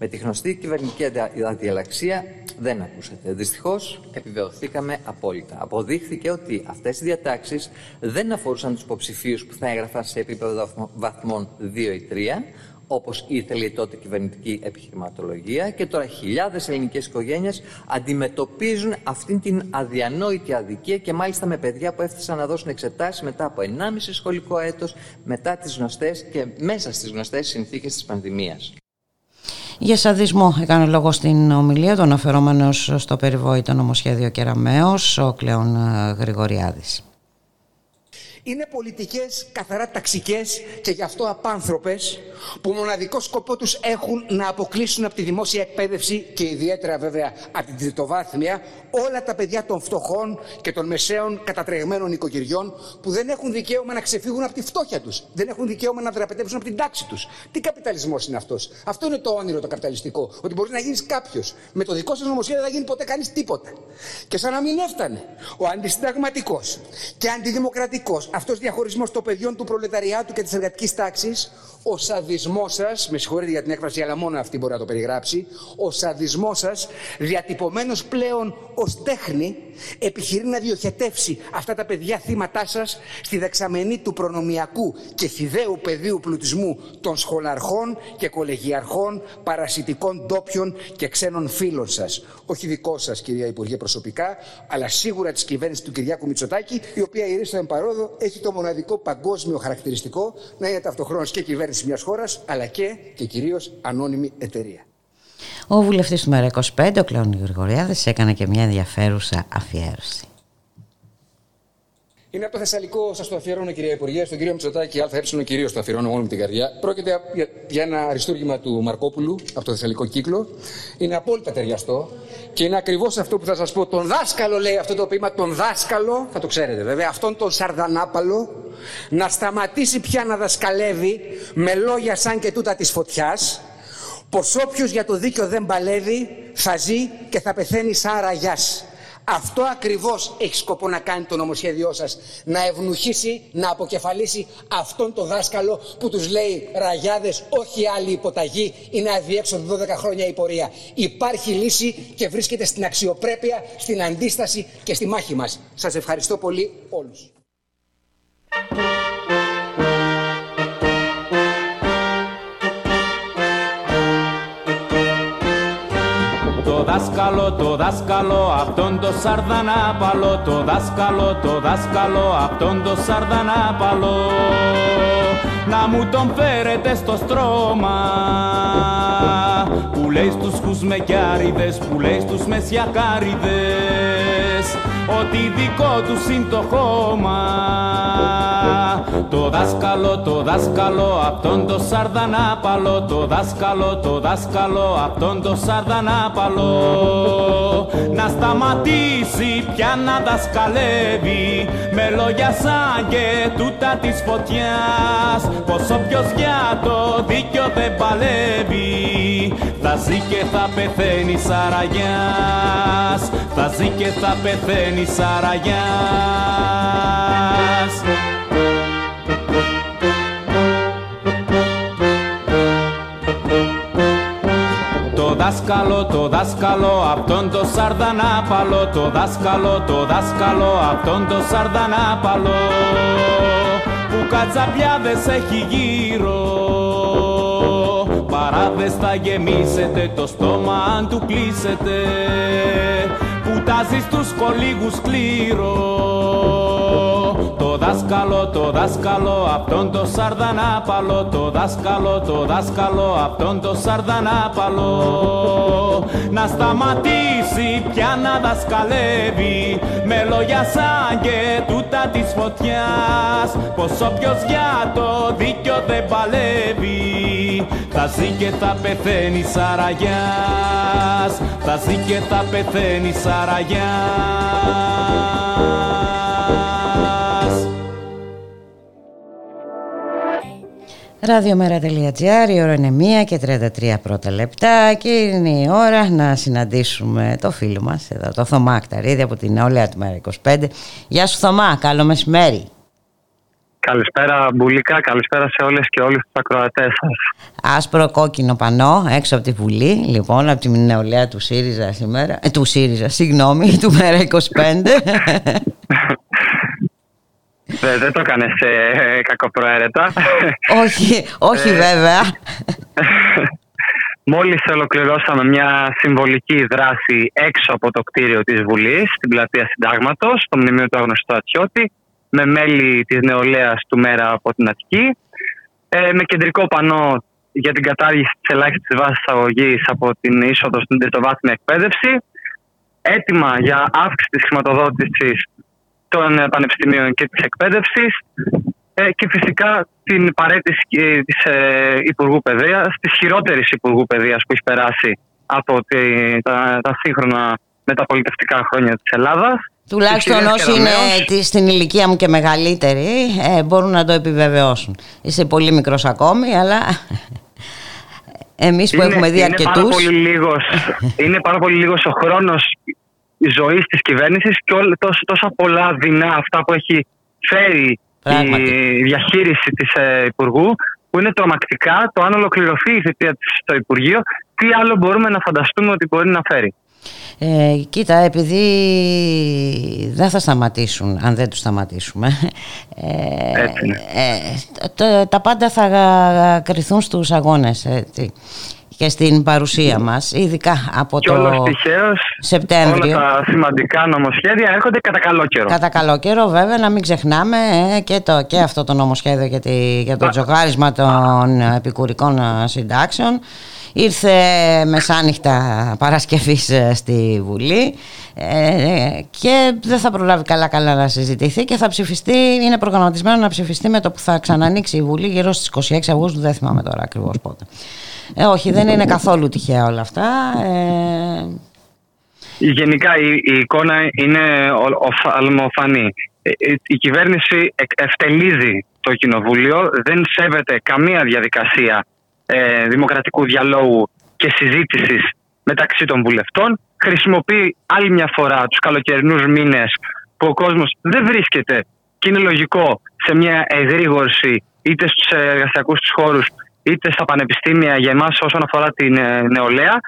Με τη γνωστή κυβερνητική αδιαλαξία δεν ακούσατε. Δυστυχώς επιβεβαιωθήκαμε απόλυτα. Αποδείχθηκε ότι αυτές οι διατάξεις δεν αφορούσαν τους υποψηφίους που θα έγραφαν σε επίπεδο βαθμών 2 ή 3, όπως ήθελε η τότε κυβερνητική επιχειρηματολογία, και τώρα χιλιάδες ελληνικές οικογένειες αντιμετωπίζουν αυτήν την αδιανόητη αδικία και μάλιστα με παιδιά που έφτασαν να δώσουν εξετάσεις μετά από 1,5 σχολικό έτος, μετά τις γνωστές και μέσα στις γνωστές συνθήκες της πανδημίας. Για σαδισμό έκανε λόγο στην ομιλία των αφαιρόμενος στο περιβόητο νομοσχέδιο Κεραμέως, ο Κλέον Γρηγοριάδης. Είναι πολιτικές καθαρά ταξικές και γι' αυτό απάνθρωπες που μοναδικό σκοπό τους έχουν να αποκλείσουν από τη δημόσια εκπαίδευση και ιδιαίτερα βέβαια από την τριτοβάθμια όλα τα παιδιά των φτωχών και των μεσαίων κατατρεγμένων οικογενειών που δεν έχουν δικαίωμα να ξεφύγουν από τη φτώχεια τους. Δεν έχουν δικαίωμα να δραπετεύσουν από την τάξη τους. Τι καπιταλισμός είναι αυτός; Αυτό είναι το όνειρο το καπιταλιστικό. Ότι μπορεί να γίνεις κάποιος. Με το δικό σας νομοσχέδιο δεν θα γίνει ποτέ κανείς τίποτα. Και σαν να μην έφτανε ο αντισυνταγματικός και αντιδημοκρατικός αυτός διαχωρισμός των παιδιών του προλεταριάτου και της εργατικής τάξης ο σαδισμός σας, με συγχωρείτε για την έκφραση, αλλά μόνο αυτή μπορεί να το περιγράψει, ο σαδισμός σας, διατυπωμένος πλέον ως τέχνη, επιχειρεί να διοχετεύσει αυτά τα παιδιά θύματά σας στη δεξαμενή του προνομιακού και φιδαίου πεδίου πλουτισμού των σχολαρχών και κολεγιαρχών, παρασιτικών ντόπιων και ξένων φίλων σας. Όχι δικό σας, κυρία Υπουργέ, προσωπικά, αλλά σίγουρα της κυβέρνησης του Κυριάκου Μητσοτάκη, η οποία η Ρίστα Εμπαρόδο έχει το μοναδικό παγκόσμιο χαρακτηριστικό να είναι ταυτοχρόνως και κυβέρνηση κυβέρνηση μιας χώρας, αλλά και και κυρίως ανώνυμη εταιρεία. Ο βουλευτής του ΜΕΡΑ25, ο Κλέον Γρηγοριάδης, έκανε και μια ενδιαφέρουσα αφιέρωση. Είναι από το Θεσσαλικό, σας το αφιερώνω κυρία Υπουργέ, στον κύριο Μητσοτάκη, ΑΕ κυρίως το αφιερώνω μόνο με την καρδιά. Πρόκειται για, για ένα αριστούργημα του Μαρκόπουλου από το Θεσσαλικό κύκλο. Είναι απόλυτα ταιριαστό και είναι ακριβώς αυτό που θα σας πω. Τον δάσκαλο λέει αυτό το ποίημα, τον δάσκαλο, θα το ξέρετε βέβαια, αυτόν τον Σαρδανάπαλο, να σταματήσει πια να δασκαλεύει με λόγια σαν και τούτα της φωτιάς, πως όποιος για το δίκιο δεν παλεύει θα ζει και θα πεθαίνει σαν ραγιάς. Αυτό ακριβώς έχει σκοπό να κάνει το νομοσχέδιό σας. Να ευνουχίσει, να αποκεφαλίσει αυτόν τον δάσκαλο που τους λέει ραγιάδες, όχι άλλη υποταγή, είναι αδιέξοδο 12 χρόνια η πορεία. Υπάρχει λύση και βρίσκεται στην αξιοπρέπεια, στην αντίσταση και στη μάχη μας. Σας ευχαριστώ πολύ όλους. Δάσκαλο, το δάσκαλο, αυτόν το σαρδανάπαλο, το δάσκαλο, το δάσκαλο, αυτόν το σαρδανάπαλο, να μου τον φέρετε στο στρώμα, που λέει στους χουσμεκιάριδες, που λέει στους μεσιακάριδες, ότι δικό του είναι το χώμα. Το δάσκαλο, το δάσκαλο, αυτόν το σαρδανάπαλο, το δάσκαλο, το δάσκαλο, αυτόν το σαρδανάπαλο. Να σταματήσει πια να δασκαλεύει με λόγια σαν και τούτα της φωτιάς πως όποιος για το δίκιο δεν παλεύει θα ζει και θα πεθαίνει σαραγιάς θα ζει και θα πεθαίνει σαραγιάς. Δάσκαλο, το δάσκαλο, αυτόν το σαρδανάπαλο, το δάσκαλο, το δάσκαλο, αυτόν το σαρδανάπαλο, που κατσαπιάδες έχει γύρω. Παράδες θα γεμίσετε, το στόμα αν του κλείσετε, που τάζει στους κολίγους κλήρω δάσκαλο, το δάσκαλο, αυτόν το σαρδανάπαλο, το δάσκαλο, το δάσκαλο, αυτόν το σαρδανάπαλο. Να σταματήσει πια να δασκαλεύει με λόγια σαν και τούτα της φωτιάς. Πως όποιος για το δίκιο δεν παλεύει θα ζει και θα πεθαίνει σαραγιάς θα ζει και θα πεθαίνει σαραγιάς Ραδιομέρα.gr, η ώρα είναι 1 και 33 πρώτα λεπτά και είναι η ώρα να συναντήσουμε το φίλο μας εδώ, το Θωμά Ακταρίδη από την Νεολαία του Μέρα 25. Γεια σου Θωμά, καλό μεσημέρι. Καλησπέρα Μπουλίκα, καλησπέρα σε όλες και όλους τους ακροατές σας. Άσπρο κόκκινο πανό έξω από τη Βουλή, λοιπόν, από την νεολαία του ΣΥΡΙΖΑ σήμερα, ε, του ΣΥΡΙΖΑ, συγγνώμη, του Μέρα 25. Δεν, δεν το έκανες ε, κακοπροαίρετα. όχι, όχι ε, βέβαια. Μόλις ολοκληρώσαμε μια συμβολική δράση έξω από το κτίριο της Βουλής, στην πλατεία Συντάγματος, στο μνημείο του Αγνωστού Ατσιώτη, με μέλη της νεολαίας του Μέρα από την Αττική, ε, με κεντρικό πανό για την κατάργηση της ελάχιστης βάσης αγωγής από την είσοδο στην τριτοβάθμια εκπαίδευση, έτοιμα για αύξηση της χρηματοδότησης των ε, πανεπιστημίων και της εκπαίδευσης ε, και φυσικά την παρέτηση της ε, Υπουργού Παιδείας, της χειρότερης Υπουργού Παιδείας που έχει περάσει από τα, τα σύγχρονα μεταπολιτευτικά χρόνια της Ελλάδας. Τουλάχιστον όσοι είναι στην ηλικία μου και μεγαλύτεροι μπορούν να το επιβεβαιώσουν. Είσαι πολύ μικρός ακόμη, αλλά εμείς που έχουμε δει αρκετούς... Είναι πάρα, πολύ λίγος, είναι πάρα πολύ λίγος ο χρόνος η ζωής της κυβέρνησης και όλα, τόσα πολλά δεινά αυτά που έχει φέρει η διαχείριση της ε, Υπουργού που είναι τρομακτικά το αν ολοκληρωθεί η θητεία της στο Υπουργείο τι άλλο μπορούμε να φανταστούμε ότι μπορεί να φέρει. Ε, κοίτα, επειδή δεν θα σταματήσουν αν δεν τους σταματήσουμε ε, ε, τα πάντα θα κρυθούν στους αγώνες και στην παρουσία μας, ειδικά από και το Σεπτέμβριο. Όλα τα σημαντικά νομοσχέδια έρχονται κατά καλό καιρό. Κατά καλό καιρό βέβαια, να μην ξεχνάμε ε, και, το, και αυτό το νομοσχέδιο για, τη, για το τζογάρισμα των επικουρικών συντάξεων. Ήρθε μεσάνυχτα Παρασκευής ε, στη Βουλή ε, και δεν θα προλάβει καλά καλά να συζητηθεί και θα ψηφιστεί, είναι προγραμματισμένο να ψηφιστεί με το που θα ξανανοίξει η Βουλή γύρω στις 26 Αυγούστου, δεν θυμάμαι τώρα ακριβώς πότε. Ε, όχι, δεν είναι καθόλου τυχαία όλα αυτά. Ε... Γενικά η, η εικόνα είναι οφθαλμοφανή. Ε, ε, η κυβέρνηση ευτελίζει το κοινοβούλιο, δεν σέβεται καμία διαδικασία ε, δημοκρατικού διαλόγου και συζήτησης μεταξύ των βουλευτών. Χρησιμοποιεί άλλη μια φορά τους καλοκαιρινούς μήνες που ο κόσμος δεν βρίσκεται και είναι λογικό σε μια εγρήγορση είτε στους εργασιακούς τους χώρους είτε στα πανεπιστήμια για εμάς όσον αφορά την ε, νεολαία.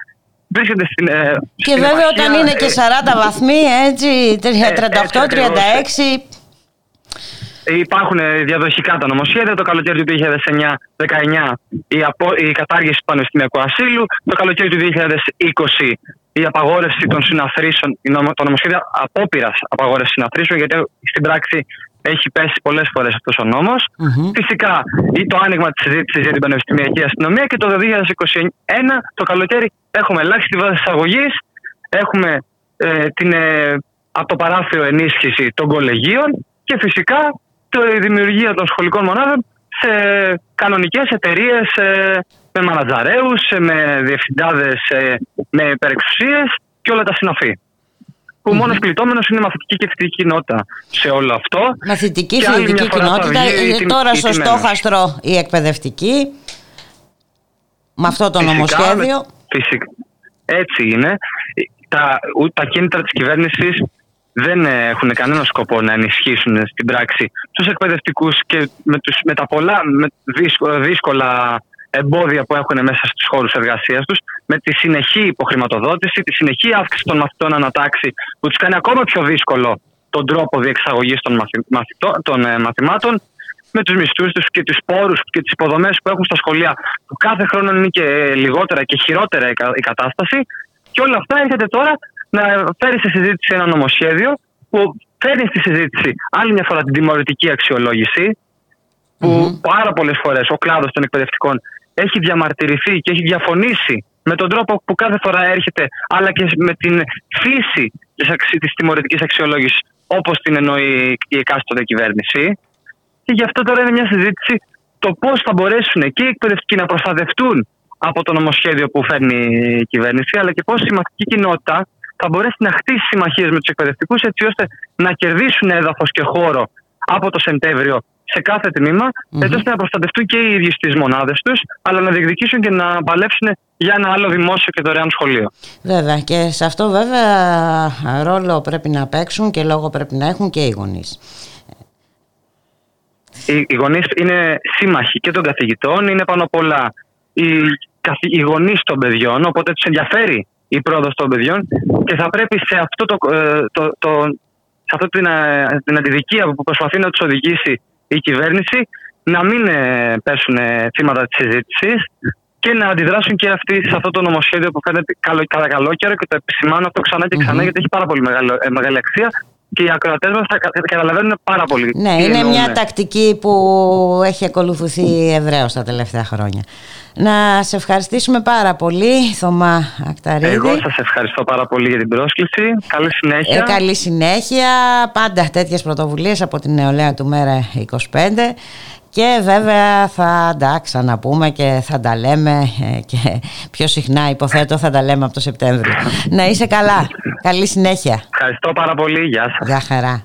Βρίσκεται στην, ε, και βέβαια όταν είναι και 40 ε, βαθμοί, έτσι, 38-36. Υπάρχουν διαδοχικά τα νομοσχέδια. Το καλοκαίρι του 2019 η, απο, η κατάργηση του πανεπιστημιακού ασύλου. Το καλοκαίρι του 2020 η απαγόρευση των συναθρήσεων, το νομοσχέδιο απόπειρας απαγόρευσης συναθρήσεων, γιατί στην πράξη έχει πέσει πολλές φορές αυτός ο νόμος. Mm-hmm. Φυσικά το άνοιγμα της συζήτησης για την πανεπιστημιακή αστυνομία και το 2021 το καλοκαίρι έχουμε ελάχιστη βάση εισαγωγής, έχουμε ε, την ε, από το παράθυρο ενίσχυση των κολεγίων και φυσικά το, η δημιουργία των σχολικών μονάδων σε κανονικές εταιρείες ε, με μανατζαρέους, με διευθυντάδες, ε, με υπερεξουσίες και όλα τα συναφή που mm-hmm. μόνος κλειτόμενο είναι μαθητική και φοιτητική κοινότητα σε όλο αυτό. Μαθητική και φοιτητική κοινότητα, ε, τώρα στο στόχαστρο η εκπαιδευτική, με αυτό το φυσικά, νομοσχέδιο. Φυσικά, έτσι είναι. Τα, τα κίνητρα της κυβέρνησης δεν έχουν κανένα σκοπό να ενισχύσουν στην πράξη τους εκπαιδευτικούς και με, τους, με τα πολλά με δύσκολα εμπόδια που έχουν μέσα στους χώρους εργασίας τους, με τη συνεχή υποχρηματοδότηση, τη συνεχή αύξηση των μαθητών ανατάξει, που τους κάνει ακόμα πιο δύσκολο τον τρόπο διεξαγωγής των, των ε, μαθημάτων, με τους μισθούς τους και τους πόρους και τις υποδομές που έχουν στα σχολεία, που κάθε χρόνο είναι και λιγότερα και χειρότερα η κατάσταση. Και όλα αυτά έρχεται τώρα να φέρει σε συζήτηση ένα νομοσχέδιο που φέρνει στη συζήτηση άλλη μια φορά την τιμωρητική αξιολόγηση, που mm-hmm. πάρα πολλές φορές ο κλάδος των εκπαιδευτικών έχει διαμαρτυρηθεί και έχει διαφωνήσει με τον τρόπο που κάθε φορά έρχεται, αλλά και με την φύση της τιμωρητικής αξιολόγησης όπως την εννοεί η εκάστοτε κυβέρνηση. Και γι' αυτό τώρα είναι μια συζήτηση το πώς θα μπορέσουν και οι εκπαιδευτικοί να προστατευτούν από το νομοσχέδιο που φέρνει η κυβέρνηση, αλλά και πώς η μαθητική κοινότητα θα μπορέσει να χτίσει συμμαχίες με τους εκπαιδευτικούς έτσι ώστε να κερδίσουν έδαφος και χώρο από το Σεπτέμβριο σε κάθε τμήμα, mm-hmm. έτσι ώστε να προστατευτούν και οι ίδιοι στις μονάδες τους, αλλά να διεκδικήσουν και να παλέψουν για ένα άλλο δημόσιο και δωρεάν σχολείο. Βέβαια, και σε αυτό βέβαια ρόλο πρέπει να παίξουν και λόγο πρέπει να έχουν και οι γονείς. Οι, οι γονείς είναι σύμμαχοι και των καθηγητών, είναι πάνω απ' όλα οι, οι γονείς των παιδιών, οπότε τους ενδιαφέρει η πρόοδος των παιδιών και θα πρέπει σε αυτό το, ε, το, το, σε αυτή την, ε, την αντιδικία που προσπαθεί να τους οδηγήσει η κυβέρνηση να μην ε, πέσουν θύματα της συζήτησης και να αντιδράσουν και αυτοί σε αυτό το νομοσχέδιο που φαίνεται καλό, κατά καλό καιρό και το επισημάνω αυτό ξανά και ξανά γιατί έχει πάρα πολύ μεγάλη, μεγάλη αξία και οι ακροατές μας θα καταλαβαίνουν πάρα πολύ. Ναι, είναι μια τακτική που έχει ακολουθηθεί ευρέως τα τελευταία χρόνια. Να σε ευχαριστήσουμε πάρα πολύ, Θωμά Ακταρίδη. Εγώ σας ευχαριστώ πάρα πολύ για την πρόσκληση. Καλή συνέχεια. Ε, καλή συνέχεια. Πάντα τέτοιες πρωτοβουλίες από την νεολαία του Μέρα 25. Και βέβαια θα τα ξαναπούμε και θα τα λέμε ε, και πιο συχνά υποθέτω θα τα λέμε από το Σεπτέμβριο. Να είσαι καλά. Καλή συνέχεια. Ευχαριστώ πάρα πολύ. Γεια σας. Γεια χαρά.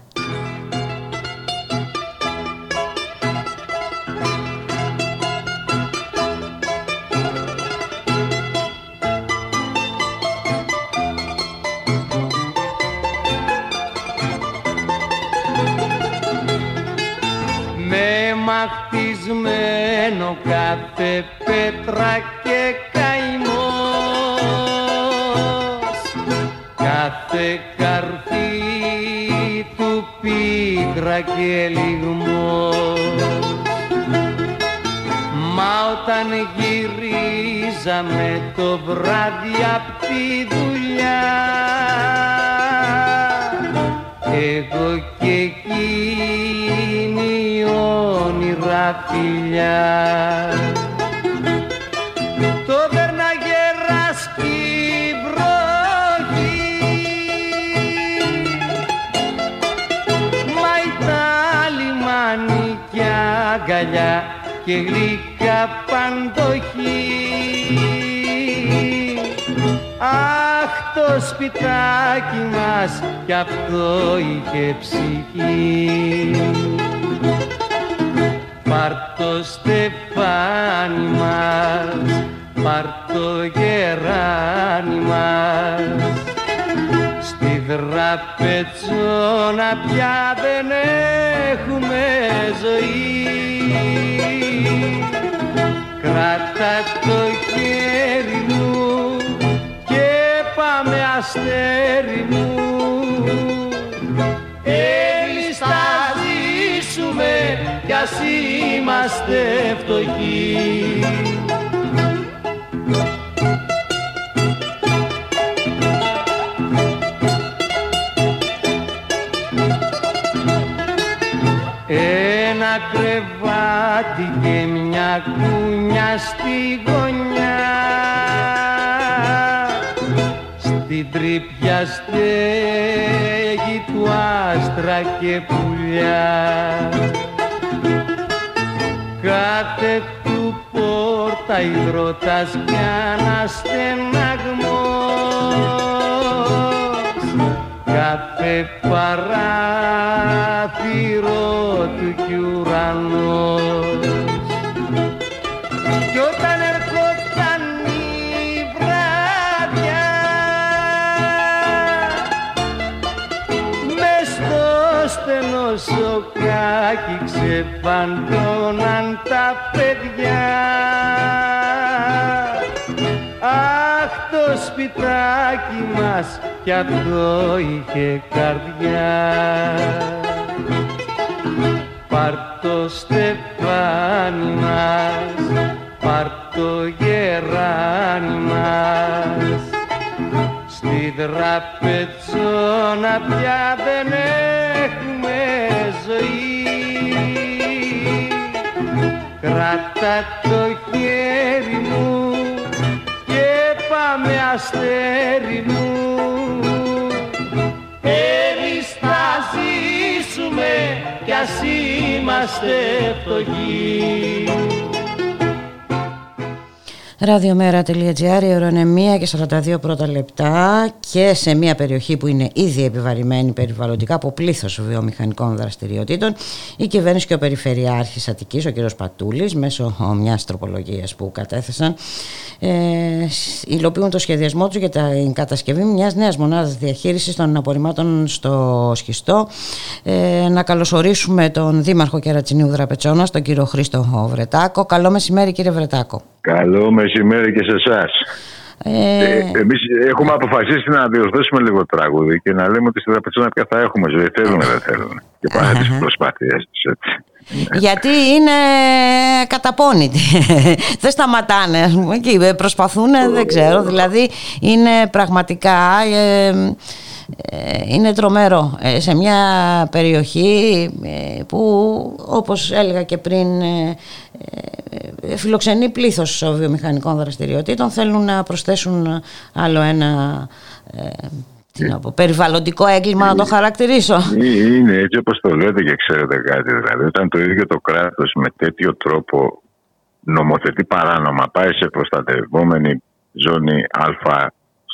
Χτισμένο κάθε πέτρα και καημός. Κάθε καρφί του πίκρα και λιγμός. Μα όταν γυρίζαμε το βράδυ απ' τη δουλειά εγώ και εκείνη όνειρα φιλιά το δέρναγε ράσκει βροχή μα ήταν λιμάνι και αγκαλιά και γλυκά παντοχή Αχ το σπιτάκι μας κι αυτό είχε ψυχή Πάρ' το στεφάνι μας, πάρ' το γεράνι μας. Στη δραπετσόνα πια δεν έχουμε ζωή. Κράτα το χέρι μου πάμε αστέρι μου. Έλεις θα ζήσουμε κι ας είμαστε φτωχοί. Ένα κρεβάτι και μια κούνια στη γωνιά. Στην τρύπια στέγη του άστρα και πουλιά κάθε του πόρτα υδρότας κι αναστεναγμός. Κάθε παράθυρο του κι ουρανός. Κι όταν σοκάκι ξεφαντώναν τα παιδιά σπιτάκι μας κι αυτό είχε καρδιά. Πάρ' το στεφάνι μας, πάρ' το γεράνι μας. Στη δραπετσόνα πια δεν έχουμε ζωή. Κράτα το χέρι πάμε αστέρι μου. Ερισταζήσουμε κι ας είμαστε φτωχοί Ραδιομέρα.gr, η ώρα είναι 1 και 42 πρώτα λεπτά και σε μια περιοχή που είναι ήδη επιβαρημένη περιβαλλοντικά από πλήθος βιομηχανικών δραστηριοτήτων, η κυβέρνηση και ο Περιφερειάρχης Αττικής, ο κ. Πατούλης, μέσω μιας τροπολογίας που κατέθεσαν, ε, υλοποιούν το σχεδιασμό τους για την κατασκευή μιας νέας μονάδας διαχείρισης των απορριμμάτων στο σχιστό. Ε, να καλωσορίσουμε τον Δήμαρχο Κερατσινίου Δραπετσόνα, τον κύριο Χρήστο Βρετάκο. Καλό μεσημέρι, κύριε Βρετάκο. Καλό μεσημέρι και σε εσάς. Ε... Ε, Εμείς έχουμε αποφασίσει να διορθώσουμε λίγο το τραγούδι και να λέμε ότι στην Δραπετσόνα πια θα έχουμε ζωή. Θέλουν, δεν θέλουν. Και πάνε τις προσπάθειές τους έτσι. Γιατί είναι καταπώνητοι. δεν σταματάνε, ας πούμε, και προσπαθούν, δεν ξέρω. Δηλαδή είναι πραγματικά. Ε, είναι τρομερό σε μια περιοχή που όπως έλεγα και πριν φιλοξενεί πλήθος βιομηχανικών δραστηριοτήτων θέλουν να προσθέσουν άλλο ένα τι να πω, περιβαλλοντικό έγκλημα να το χαρακτηρίσω. Είναι έτσι όπως το λέτε και ξέρετε κάτι. Δηλαδή όταν το ίδιο το κράτος με τέτοιο τρόπο νομοθετεί παράνομα πάει σε προστατευόμενη ζώνη Α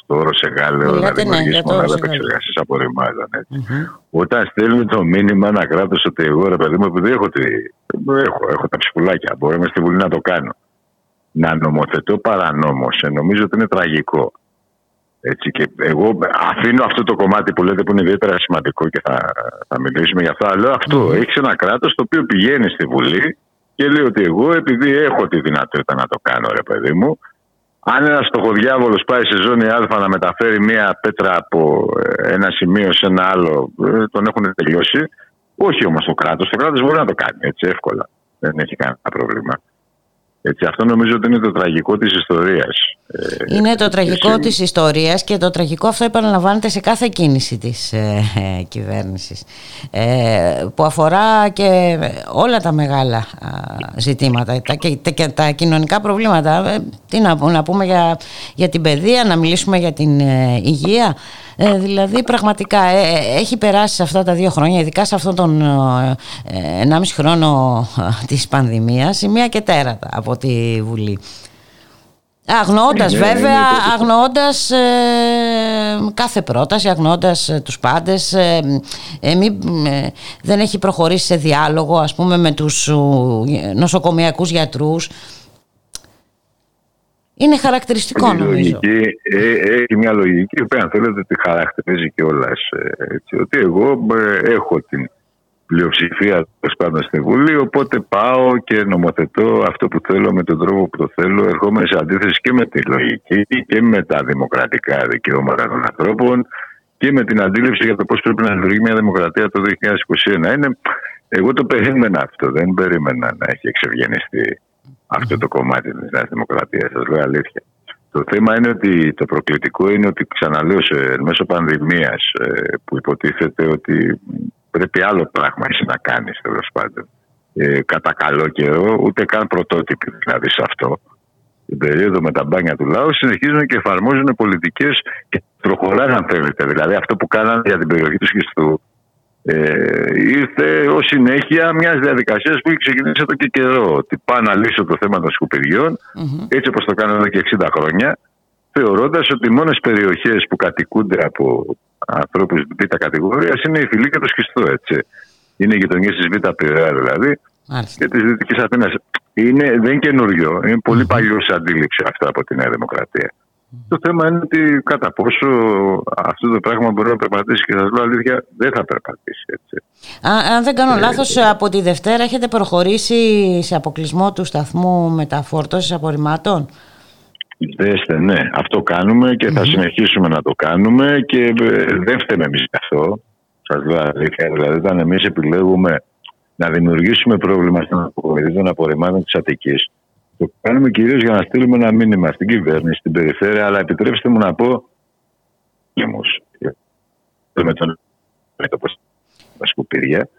στο όρο σε Γάλλιο να δημιουργήσει ναι, μονάδα επεξεργασίας απορριμμάτων. Όταν στέλνει το μήνυμα ένα κράτο ότι εγώ ρε παιδί μου, επειδή έχω, τη... έχω, έχω τα ψυχουλάκια, μπορώ είμαι στη Βουλή να το κάνω. Να νομοθετώ παρανόμως, ε, νομίζω ότι είναι τραγικό. Έτσι, και εγώ αφήνω αυτό το κομμάτι που λέτε που είναι ιδιαίτερα σημαντικό και θα, θα μιλήσουμε γι' αυτό. Αλλά αυτό έχει ένα κράτος το οποίο πηγαίνει στη Βουλή και λέει ότι εγώ επειδή έχω τη δυνατότητα να το κάνω, ρε παιδί μου, αν ένας στοχοδιάβολος πάει σε ζώνη Α να μεταφέρει μία πέτρα από ε, ένα σημείο σε ένα άλλο, ε, τον έχουν τελειώσει. Όχι όμως το κράτος. Το κράτος μπορεί να το κάνει έτσι εύκολα. Δεν έχει κανένα πρόβλημα. Έτσι, αυτό νομίζω ότι είναι το τραγικό της ιστορίας. Ε, είναι το τραγικό της ιστορίας και το τραγικό αυτό επαναλαμβάνεται σε κάθε κίνηση της ε, κυβέρνησης ε, που αφορά και όλα τα μεγάλα ζητήματα τα, και, τα, τα κοινωνικά προβλήματα. Ε, τι να, να πούμε για, για την παιδεία, να μιλήσουμε για την υγεία. Ε, δηλαδή πραγματικά ε, ε, έχει περάσει σε αυτά τα δύο χρόνια, ειδικά σε αυτόν τον 1,5 χρόνο της πανδημίας, η μία και τέρατα από τη Βουλή. Αγνοώντας βέβαια, αγνοώντας κάθε πρόταση, αγνοώντας τους πάντες, δεν έχει προχωρήσει σε διάλογο ας πούμε με τους νοσοκομιακούς γιατρούς είναι χαρακτηριστικό νομίζω. Λογική, ε, έχει μια λογική που αν θέλετε τη χαρακτηρίζει και όλα. Ε, ότι εγώ ε, έχω την πλειοψηφία πάνω στη Βουλή, οπότε πάω και νομοθετώ αυτό που θέλω με τον τρόπο που το θέλω, ερχόμαι σε αντίθεση και με τη λογική και με τα δημοκρατικά δικαιώματα των ανθρώπων και με την αντίληψη για το πώς πρέπει να λειτουργεί μια δημοκρατία το 2021. Είναι, εγώ το περίμενα αυτό, δεν περίμενα να έχει εξευγενιστεί αυτό το κομμάτι της Νέας Δημοκρατίας. Σας λέω αλήθεια. Το θέμα είναι ότι το προκλητικό είναι ότι ξαναλέω σε μέσω πανδημίας ε, που υποτίθεται ότι πρέπει άλλο πράγμα εσύ να κάνεις τέλος πάντων. Ε, κατά καλό καιρό, ούτε καν πρωτότυπη δηλαδή σε αυτό. Την περίοδο με τα μπάνια του λαού συνεχίζουν και εφαρμόζουν πολιτικές και προχωράνε, αν θέλετε. Δηλαδή αυτό που κάνανε για την περιοχή του Σχιστού ε, ήρθε ως συνέχεια μιας διαδικασίας που έχει ξεκινήσει εδώ και καιρό. Ότι πάω να λύσω το θέμα των σκουπιδιων έτσι όπως το κάνω εδώ και 60 χρόνια, θεωρώντας ότι οι μόνες περιοχές που κατοικούνται από ανθρώπους β' κατηγορία είναι η Φιλή και το Σχιστό. Έτσι. Είναι οι γειτονιές της Β' Πειραιά δηλαδή Μάλιστα. και της Δυτικής Αθήνας. δεν είναι καινούριο. Είναι πολύ mm-hmm. παλιός αντίληψη αυτά από τη Νέα Δημοκρατία. Το θέμα είναι ότι κατά πόσο αυτό το πράγμα μπορεί να περπατήσει και σας λέω αλήθεια δεν θα περπατήσει έτσι. Α, αν δεν κάνω ε, λάθος ε, από τη Δευτέρα έχετε προχωρήσει σε αποκλεισμό του σταθμού μεταφόρτωσης απορριμμάτων; Δέστε, ναι, αυτό κάνουμε και θα συνεχίσουμε να το κάνουμε και ε, δεν φταίμε εμείς γι' αυτό. Σας λέω αλήθεια. Δηλαδή, όταν εμείς επιλέγουμε να δημιουργήσουμε πρόβλημα στην αποκομιδή των απορριμμάτων της Αττικής, το κάνουμε κυρίως για να στείλουμε ένα μήνυμα στην κυβέρνηση, στην περιφέρεια. Αλλά επιτρέψτε μου να πω. Με τον μέτωπο τα σκουπίδια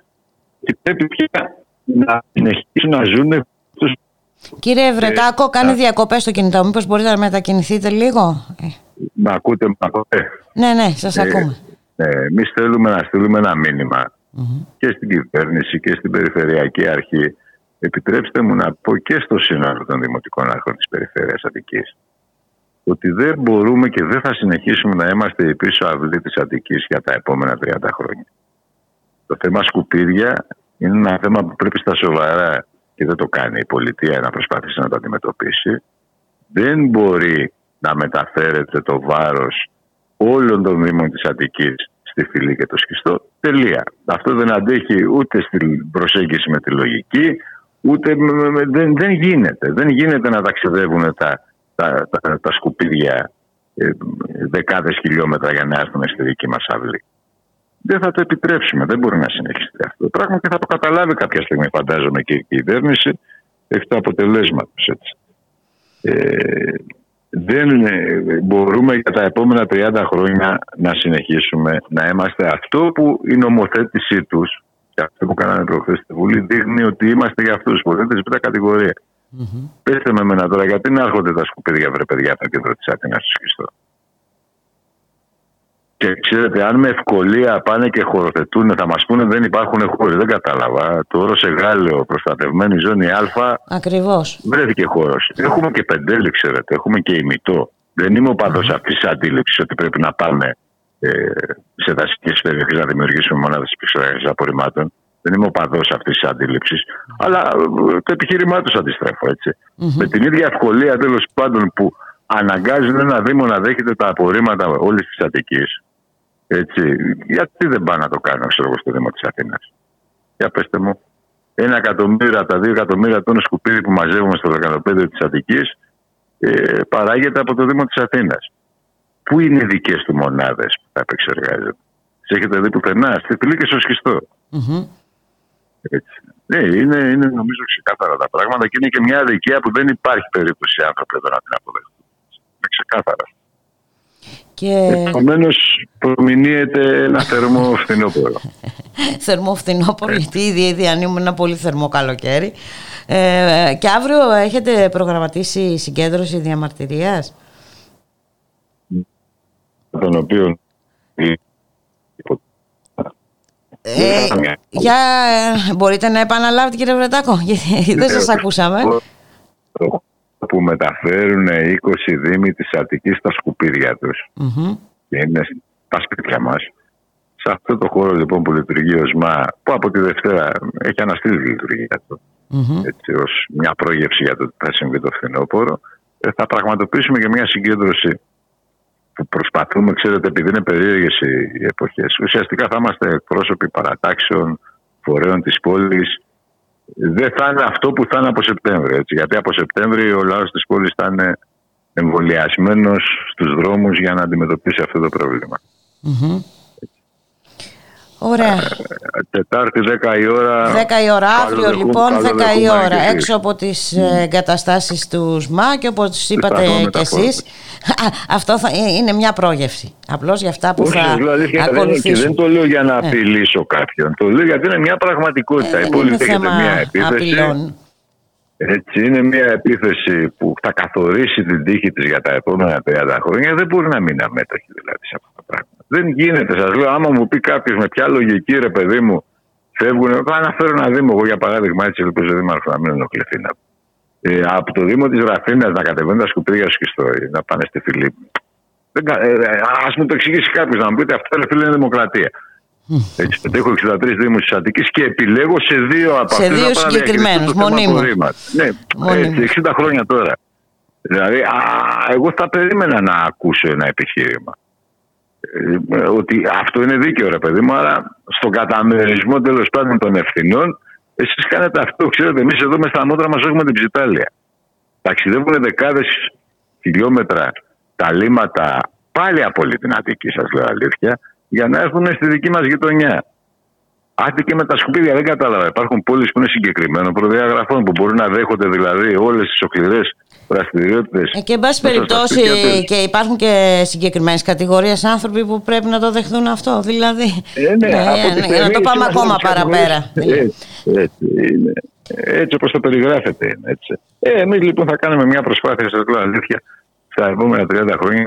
και πρέπει πια να συνεχίσουν να ζουν Κύριε Βρετάκο, ε, κάνει διακοπές στο κινητό. Μήπως μπορείτε να μετακινηθείτε λίγο; Με ακούτε, με ακούτε. Ναι, ναι, σας ε, ακούμε. Ε, Εμείς θέλουμε να στείλουμε ένα και στην κυβέρνηση και στην Περιφερειακή Αρχή. Επιτρέψτε μου να πω και στο σύνολο των Δημοτικών Αρχών της Περιφέρειας Αττικής ότι δεν μπορούμε και δεν θα συνεχίσουμε να είμαστε η πίσω αυλή της Αττικής για τα επόμενα 30 χρόνια. Το θέμα σκουπίδια είναι ένα θέμα που πρέπει στα σοβαρά και δεν το κάνει η πολιτεία να προσπαθήσει να το αντιμετωπίσει. Δεν μπορεί να μεταφέρεται το βάρος όλων των Δήμων της Αττικής στη φυλή και το σκιστό. Τελεία. Αυτό δεν αντέχει ούτε στην προσέγγιση με τη λογική, ούτε δεν, δεν γίνεται. Δεν γίνεται να ταξιδεύουν τα, τα, τα, τα σκουπίδια ε, δεκάδες χιλιόμετρα για να έρθουν στη δική μας αυλή δεν θα το επιτρέψουμε. Δεν μπορεί να συνεχιστεί αυτό το πράγμα και θα το καταλάβει κάποια στιγμή, φαντάζομαι, και η κυβέρνηση έχει το αποτελέσμα του. Ε, δεν ε, μπορούμε για τα επόμενα 30 χρόνια να συνεχίσουμε να είμαστε αυτό που η νομοθέτησή τους και αυτό που κάνανε προχθέ στη Βουλή δείχνει ότι είμαστε για αυτούς του πολίτε με κατηγορία. Mm-hmm. Πετε με εμένα τώρα, γιατί να έρχονται τα σκουπίδια, βρε παιδιά, από το κέντρο της Αθήνα στο και ξέρετε, αν με ευκολία πάνε και χωροθετούν, θα μας πούνε δεν υπάρχουν χώροι. Δεν κατάλαβα. Το όρο Εγάλεο, προστατευμένη ζώνη Α. Ακριβώς. Βρέθηκε χώρος. Έχουμε και πεντέλη, ξέρετε. Έχουμε και ημιτό. Δεν είμαι ο παδός mm. αυτής της αντίληψης ότι πρέπει να πάμε ε, σε δασικές περιοχές να δημιουργήσουμε μονάδες επεξεργασία απορριμμάτων. Δεν είμαι ο παδός αυτής της αντίληψης. Αλλά ε, το επιχείρημά τους αντιστρέφω έτσι. Mm-hmm. Με την ίδια ευκολία τέλος πάντων που αναγκάζουν ένα Δήμο να δέχεται τα απορρίμματα όλης της Αττικής έτσι, γιατί δεν πάνε να το κάνω ξέρω, στο Δήμο της Αθήνας. Για πετε μου, ένα εκατομμύριο από τα δύο εκατομμύρια τόνους σκουπίδι που μαζεύουμε στο δεκατοπέδιο της Αττικής ε, παράγεται από το Δήμο της Αθήνας. Πού είναι οι δικές του μονάδες που θα επεξεργάζονται. Τι έχετε δει πουθενά, στη φυλή και στο σκιστό. Mm-hmm. Έτσι. Ναι, είναι, είναι νομίζω ξεκάθαρα τα πράγματα και είναι και μια αδικία που δεν υπάρχει περίπτωση άνθρωποι εδώ να την αποδεχτούν. Είναι ξεκάθαρα. Και... Επομένως, προμηνύεται ένα θερμό φθινόπωρο. θερμό φθινόπωρο, γιατί ήδη, ήδη ανοίγουμε ένα πολύ θερμό καλοκαίρι. Ε, και αύριο έχετε προγραμματίσει συγκέντρωση διαμαρτυρίας; Τον οποίο... Ε, για, μπορείτε να επαναλάβετε κύριε Βρετάκο, γιατί δεν σας ακούσαμε που μεταφέρουν 20 δήμοι της Αττικής στα σκουπίδια τους και είναι στα σπίτια μας. Σε αυτό το χώρο λοιπόν που λειτουργεί ο ΣΜΑ, που από τη Δευτέρα έχει αναστείλει τη λειτουργία του, mm-hmm. έτσι, ως μια πρόγευση για το τι θα συμβεί το φθινόπωρο, ε, θα πραγματοποιήσουμε και μια συγκέντρωση που προσπαθούμε, ξέρετε, επειδή είναι περίεργες οι εποχές. Ουσιαστικά θα είμαστε εκπρόσωποι παρατάξεων, φορέων της πόλης, δεν θα είναι αυτό που θα είναι από Σεπτέμβριο. Έτσι, γιατί από Σεπτέμβριο ο λαός της πόλης θα είναι εμβολιασμένος στους δρόμους για να αντιμετωπίσει αυτό το προβλημα Ωραία. Ε, Τετάρτη 10 η ώρα. 10 η ώρα, αύριο λοιπόν 10 η ώρα. Έξω από τις mm. εγκαταστάσεις του ΣΜΑ και όπως είπατε κι εσείς. Αυτό θα είναι μια πρόγευση. Απλώς για αυτά που θα ακολουθήσουν. Και δεν το λέω για να ε. απειλήσω κάποιον. Το λέω γιατί είναι μια πραγματικότητα. Ε, η πόλη δέχεται μια επίθεση. Έτσι, είναι μια επίθεση που θα καθορίσει την τύχη της για τα επόμενα 30 χρόνια. Δεν μπορεί να μείνει αμέτωχη δηλαδή σε αυτό το πράγμα. Δεν γίνεται. Σας λέω, άμα μου πει κάποιος με ποια λογική ρε παιδί μου φεύγουν. Θα αναφέρω ένα Δήμο, εγώ για παράδειγμα, έτσι ελπίζω Δήμαρχο να μην ενοχληθεί. Ε, από το Δήμο της Ραφίνας να κατεβαίνουν τα σκουπίδια στο Κιστόρι, να πάνε στη Φιλίπ. Ε, ε, Α μου το εξηγήσει κάποιος να μου πείτε αυτό φίλε είναι δημοκρατία. Έτσι, έχω 63 Δήμους της Αττικής και επιλέγω σε δύο από αυτού. Σε δύο συγκεκριμένους, μονίμως. Ναι, έτσι, 60 χρόνια τώρα. Δηλαδή, α, εγώ θα περίμενα να ακούσω ένα επιχείρημα. Ε, ότι αυτό είναι δίκαιο, ρε παιδί μου, αλλά στον καταμερισμό τέλος πάντων των ευθυνών, εσείς κάνετε αυτό. Ξέρετε, εμείς εδώ με στα μότρα μας έχουμε την ψιτάλια. Ταξιδεύουν δεκάδες χιλιόμετρα τα λίματα πάλι από την Αττική, σας λέω αλήθεια, για να έρθουν στη δική μας γειτονιά. Άντε και με τα σκουπίδια, δεν κατάλαβα. Υπάρχουν πόλεις που είναι συγκεκριμένων προδιαγραφών που μπορούν να δέχονται δηλαδή όλες τις οχληρέ δραστηριότητες. Ε, και εν πάση περιπτώσει και υπάρχουν και συγκεκριμένες κατηγορίες άνθρωποι που πρέπει να το δεχθούν αυτό. Δηλαδή. Ε, ναι, ε, για να το πάμε ακόμα παραπέρα. Έτσι, έτσι, είναι. έτσι όπως το περιγράφεται είναι. Έτσι. Ε, Εμείς λοιπόν θα κάνουμε μια προσπάθεια, σας λέω αλήθεια, στα επόμενα 30 χρόνια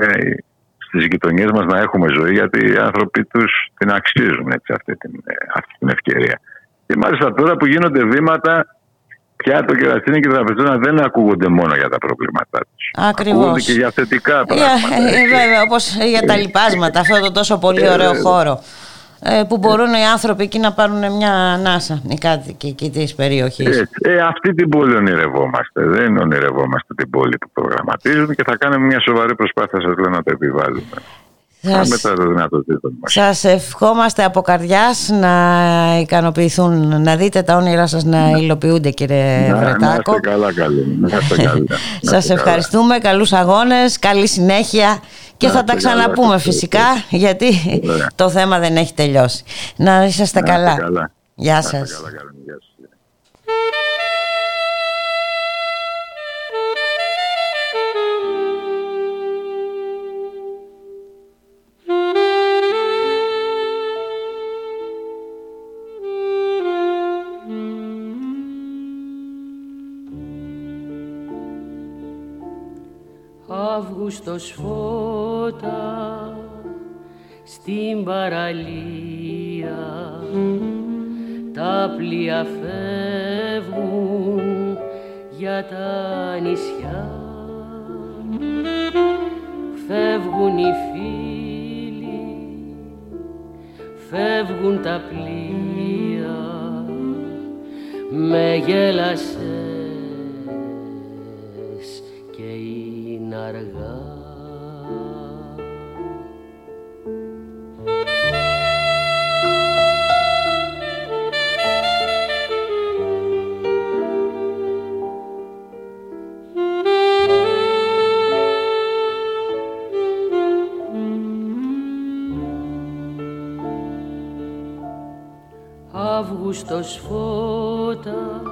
στις γειτονιές μας να έχουμε ζωή, γιατί οι άνθρωποι τους την αξίζουν έτσι, αυτή, την, αυτή την ευκαιρία. Και μάλιστα τώρα που γίνονται βήματα, πια το κερατσίνη και η τραπεζόνα δεν ακούγονται μόνο για τα προβλήματά τους. Ακριβώς. Ακούγονται και για θετικά πράγματα. Ε, ε, βέβαια, όπως για τα λοιπάσματα, αυτό το τόσο πολύ ωραίο ε, χώρο. Ε, που μπορούν οι άνθρωποι εκεί να πάρουν μια ανάσα, οι κάτοικοι εκεί της περιοχής. Ε, αυτή την πόλη ονειρευόμαστε. Δεν ονειρευόμαστε την πόλη που προγραμματίζουμε και θα κάνουμε μια σοβαρή προσπάθεια, σας λέω, να το επιβάλλουμε. Σας, σας ευχόμαστε από καρδιάς να ικανοποιηθούν, να δείτε τα όνειρά σας να υλοποιούνται κύριε να, Βρετάκο. Να καλά καλή. σας ευχαριστούμε, καλούς αγώνες, καλή συνέχεια και θα τα ξαναπούμε φυσικά γιατί το θέμα δεν έχει τελειώσει. Να είσαστε καλά. Γεια σας. Αύγουστος φώτα στην παραλία. Τα πλοία φεύγουν για τα νησιά. Φεύγουν οι φίλοι φεύγουν τα πλοία. Με γέλασες Αύγουστος φώτα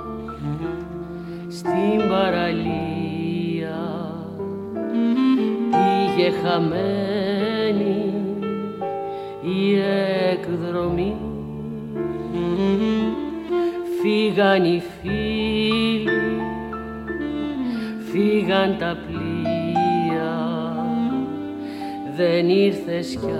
στην παραλία. Πήγε χαμένη η εκδρομή. Φύγαν οι φίλοι φύγαν τα πλοία. Δεν ήρθες κι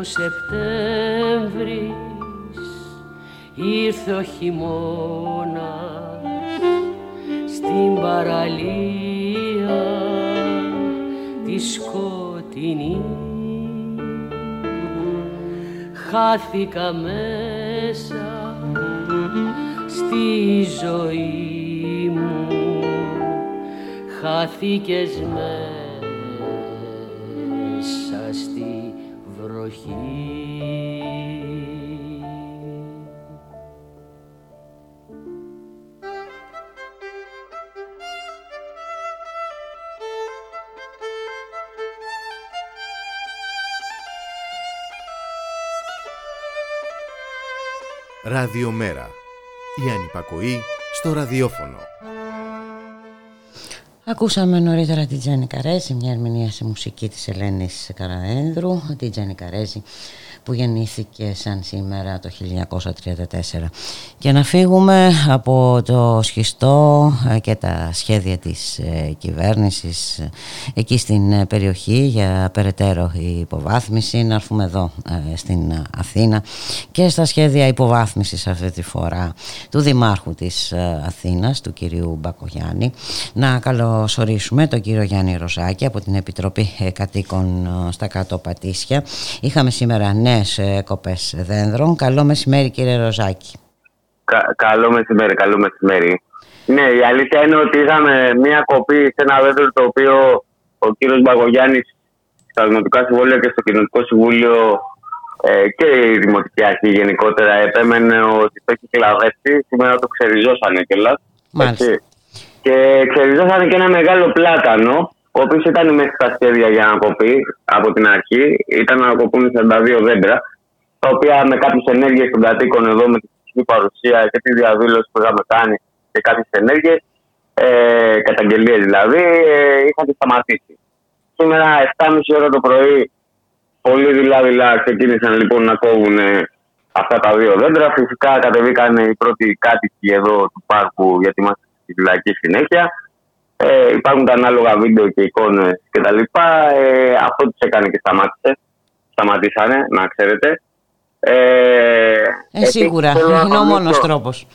ο Σεπτέμβρης ήρθε ο χειμώνας. στην παραλία τη σκοτεινή. Χάθηκα μέσα στη ζωή μου. Χάθηκες μέσα Ραδιομέρα. Η ανυπακοή στο ραδιόφωνο. Ακούσαμε νωρίτερα την Τζέννη Καρέζη, μια ερμηνεία σε μουσική της Ελένης Καραένδρου. Την Τζέννη Καρέζη που γεννήθηκε σαν σήμερα το 1934. Και να φύγουμε από το σχιστό ε, και τα σχέδια της ε, κυβέρνησης ε, εκεί στην περιοχή για περαιτέρω υποβάθμιση, να έρθουμε εδώ στην Αθήνα και στα σχέδια υποβάθμισης αυτή τη φορά του Δημάρχου της Αθήνας, του κυρίου Μπακογιάννη. Να καλώ καλωσορίσουμε τον κύριο Γιάννη Ροζάκη από την Επιτροπή ε, Κατοίκων ε, στα Κάτω Πατήσια. Είχαμε σήμερα νέες ε, κοπές δένδρων. Καλό μεσημέρι κύριε Ροζάκη. Κα, καλό μεσημέρι, καλό μεσημέρι. Ναι, η αλήθεια είναι ότι είχαμε μία κοπή σε ένα δέντρο το οποίο ο κύριος Μπαγογιάννης στα Δημοτικά Συμβούλια και στο Κοινωνικό Συμβούλιο ε, και η Δημοτική Αρχή γενικότερα επέμενε ότι το έχει κλαδέψει. Σήμερα το ξεριζώσανε κιόλας. Και ξεριζώσανε και ένα μεγάλο πλάτανο, ο οποίος ήταν μέχρι τα σχέδια για να κοπεί από την αρχή. Ήταν να κοπούν 42 δέντρα, τα οποία με κάποιες ενέργειες των κατοίκων εδώ, με τη φυσική παρουσία και τη διαδήλωση που είχαμε κάνει και κάποιες ενέργειες, ε, καταγγελίες δηλαδή, ε, είχαν σταματήσει. Σήμερα, 7.30 ώρα το πρωί, πολύ δειλά-δειλά ξεκίνησαν λοιπόν να κόβουν αυτά τα δύο δέντρα. Φυσικά κατεβήκαν οι πρώτοι κάτοικοι εδώ του πάρκου γιατί είμαστε στη φυλακή συνέχεια. Ε, υπάρχουν τα ανάλογα βίντεο και εικόνες κτλ. Ε, αυτό τους έκανε και σταμάτησε. Σταματήσανε, να ξέρετε. Ε, ε σίγουρα, είναι ο μόνος τρόπος.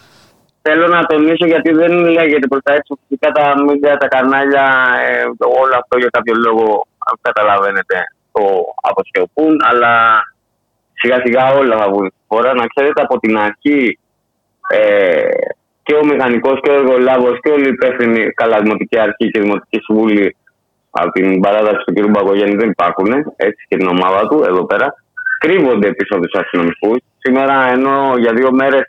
Θέλω να τονίσω γιατί δεν λέγεται προς τα έξω φυσικά τα μίδια, τα κανάλια, ε, όλο αυτό για κάποιο λόγο, αν καταλαβαίνετε, το αποσκοπούν, αλλά σιγά σιγά όλα θα βγουν φορά. Να ξέρετε από την αρχή ε, και ο μηχανικός και ο εργολάβος και όλοι οι υπεύθυνοι, καλά, Δημοτική Αρχή και Δημοτική Συμβούλη από την παράδοση του κ. Μπαγκογέννη δεν υπάρχουν, έτσι και την ομάδα του εδώ πέρα. Κρύβονται πίσω από τους αστυνομικούς. Σήμερα, ενώ για δύο μέρες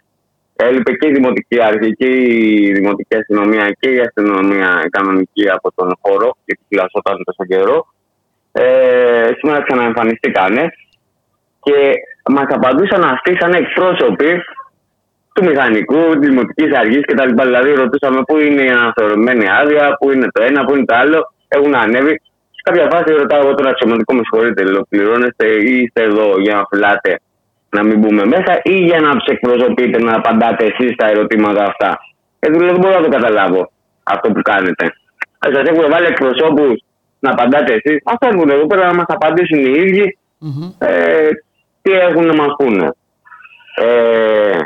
έλειπε και η Δημοτική Αρχή και η Δημοτική Αστυνομία και η αστυνομία κανονική από τον χώρο, γιατί φυλασσόταν τόσο καιρό. Ε, σήμερα ξαναεμφανιστήκανε και μας απαντούσαν αυτοί σαν εκπρόσωποι του μηχανικού, της δημοτικής αρχής κτλ. Δηλαδή, ρωτούσαμε πού είναι η αναθεωρημένη άδεια, πού είναι το ένα, πού είναι το άλλο. Έχουν ανέβει. Σε κάποια φάση ρωτάω εγώ τον αξιωματικό, με συγχωρείτε, πληρώνεστε ή είστε εδώ για να φυλάτε να μην μπούμε μέσα ή για να τους εκπροσωπείτε να απαντάτε εσείς τα ερωτήματα αυτά. Ε, δηλαδή δεν μπορώ να το καταλάβω αυτό που κάνετε. Ε, Σας έχουν βάλει εκπροσώπους να απαντάτε εσείς. Α έρθουν εδώ πέρα να μας απαντήσουν οι ίδιοι mm-hmm. ε, τι έχουν να μας πούνε. Ε,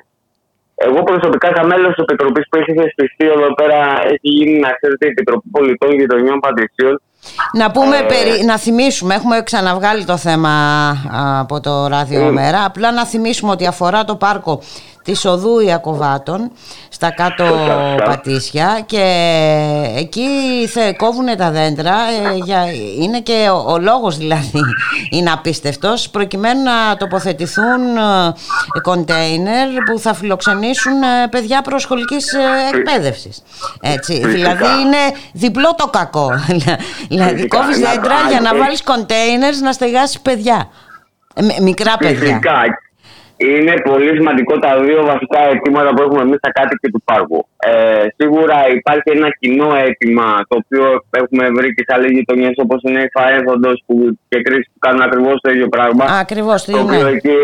εγώ προσωπικά, σαν μέλος της Επιτροπής που έχει θεσπιστεί εδώ πέρα, έχει γίνει να ξέρετε η Επιτροπή Πολιτών Γειτονιών Πατησίων. Να, πούμε, ε, να θυμίσουμε, έχουμε ξαναβγάλει το θέμα από το Ράδιο mm. Μέρα. Απλά να θυμίσουμε ότι αφορά το πάρκο της οδού Ιακωβάτων στα κάτω Πατήσια και εκεί θε, κόβουν τα δέντρα ε, για, είναι και ο, ο, λόγος δηλαδή είναι απίστευτος προκειμένου να τοποθετηθούν ε, κοντέινερ που θα φιλοξενήσουν ε, παιδιά προσχολικής εκπαίδευσης. Έτσι, δηλαδή είναι διπλό το κακό. Δηλαδή κόβεις δέντρα για να βάλεις κοντέινερς να στεγάσεις παιδιά. Μικρά παιδιά είναι πολύ σημαντικό τα δύο βασικά αιτήματα που έχουμε εμείς στα κάτοικοι του πάρκου. Ε, σίγουρα υπάρχει ένα κοινό αίτημα το οποίο έχουμε βρει και σε άλλες γειτονιές όπως είναι η Φαέθοντο και κρίση που κάνουν ακριβώς το ίδιο πράγμα. Ακριβώς το οποίο εκεί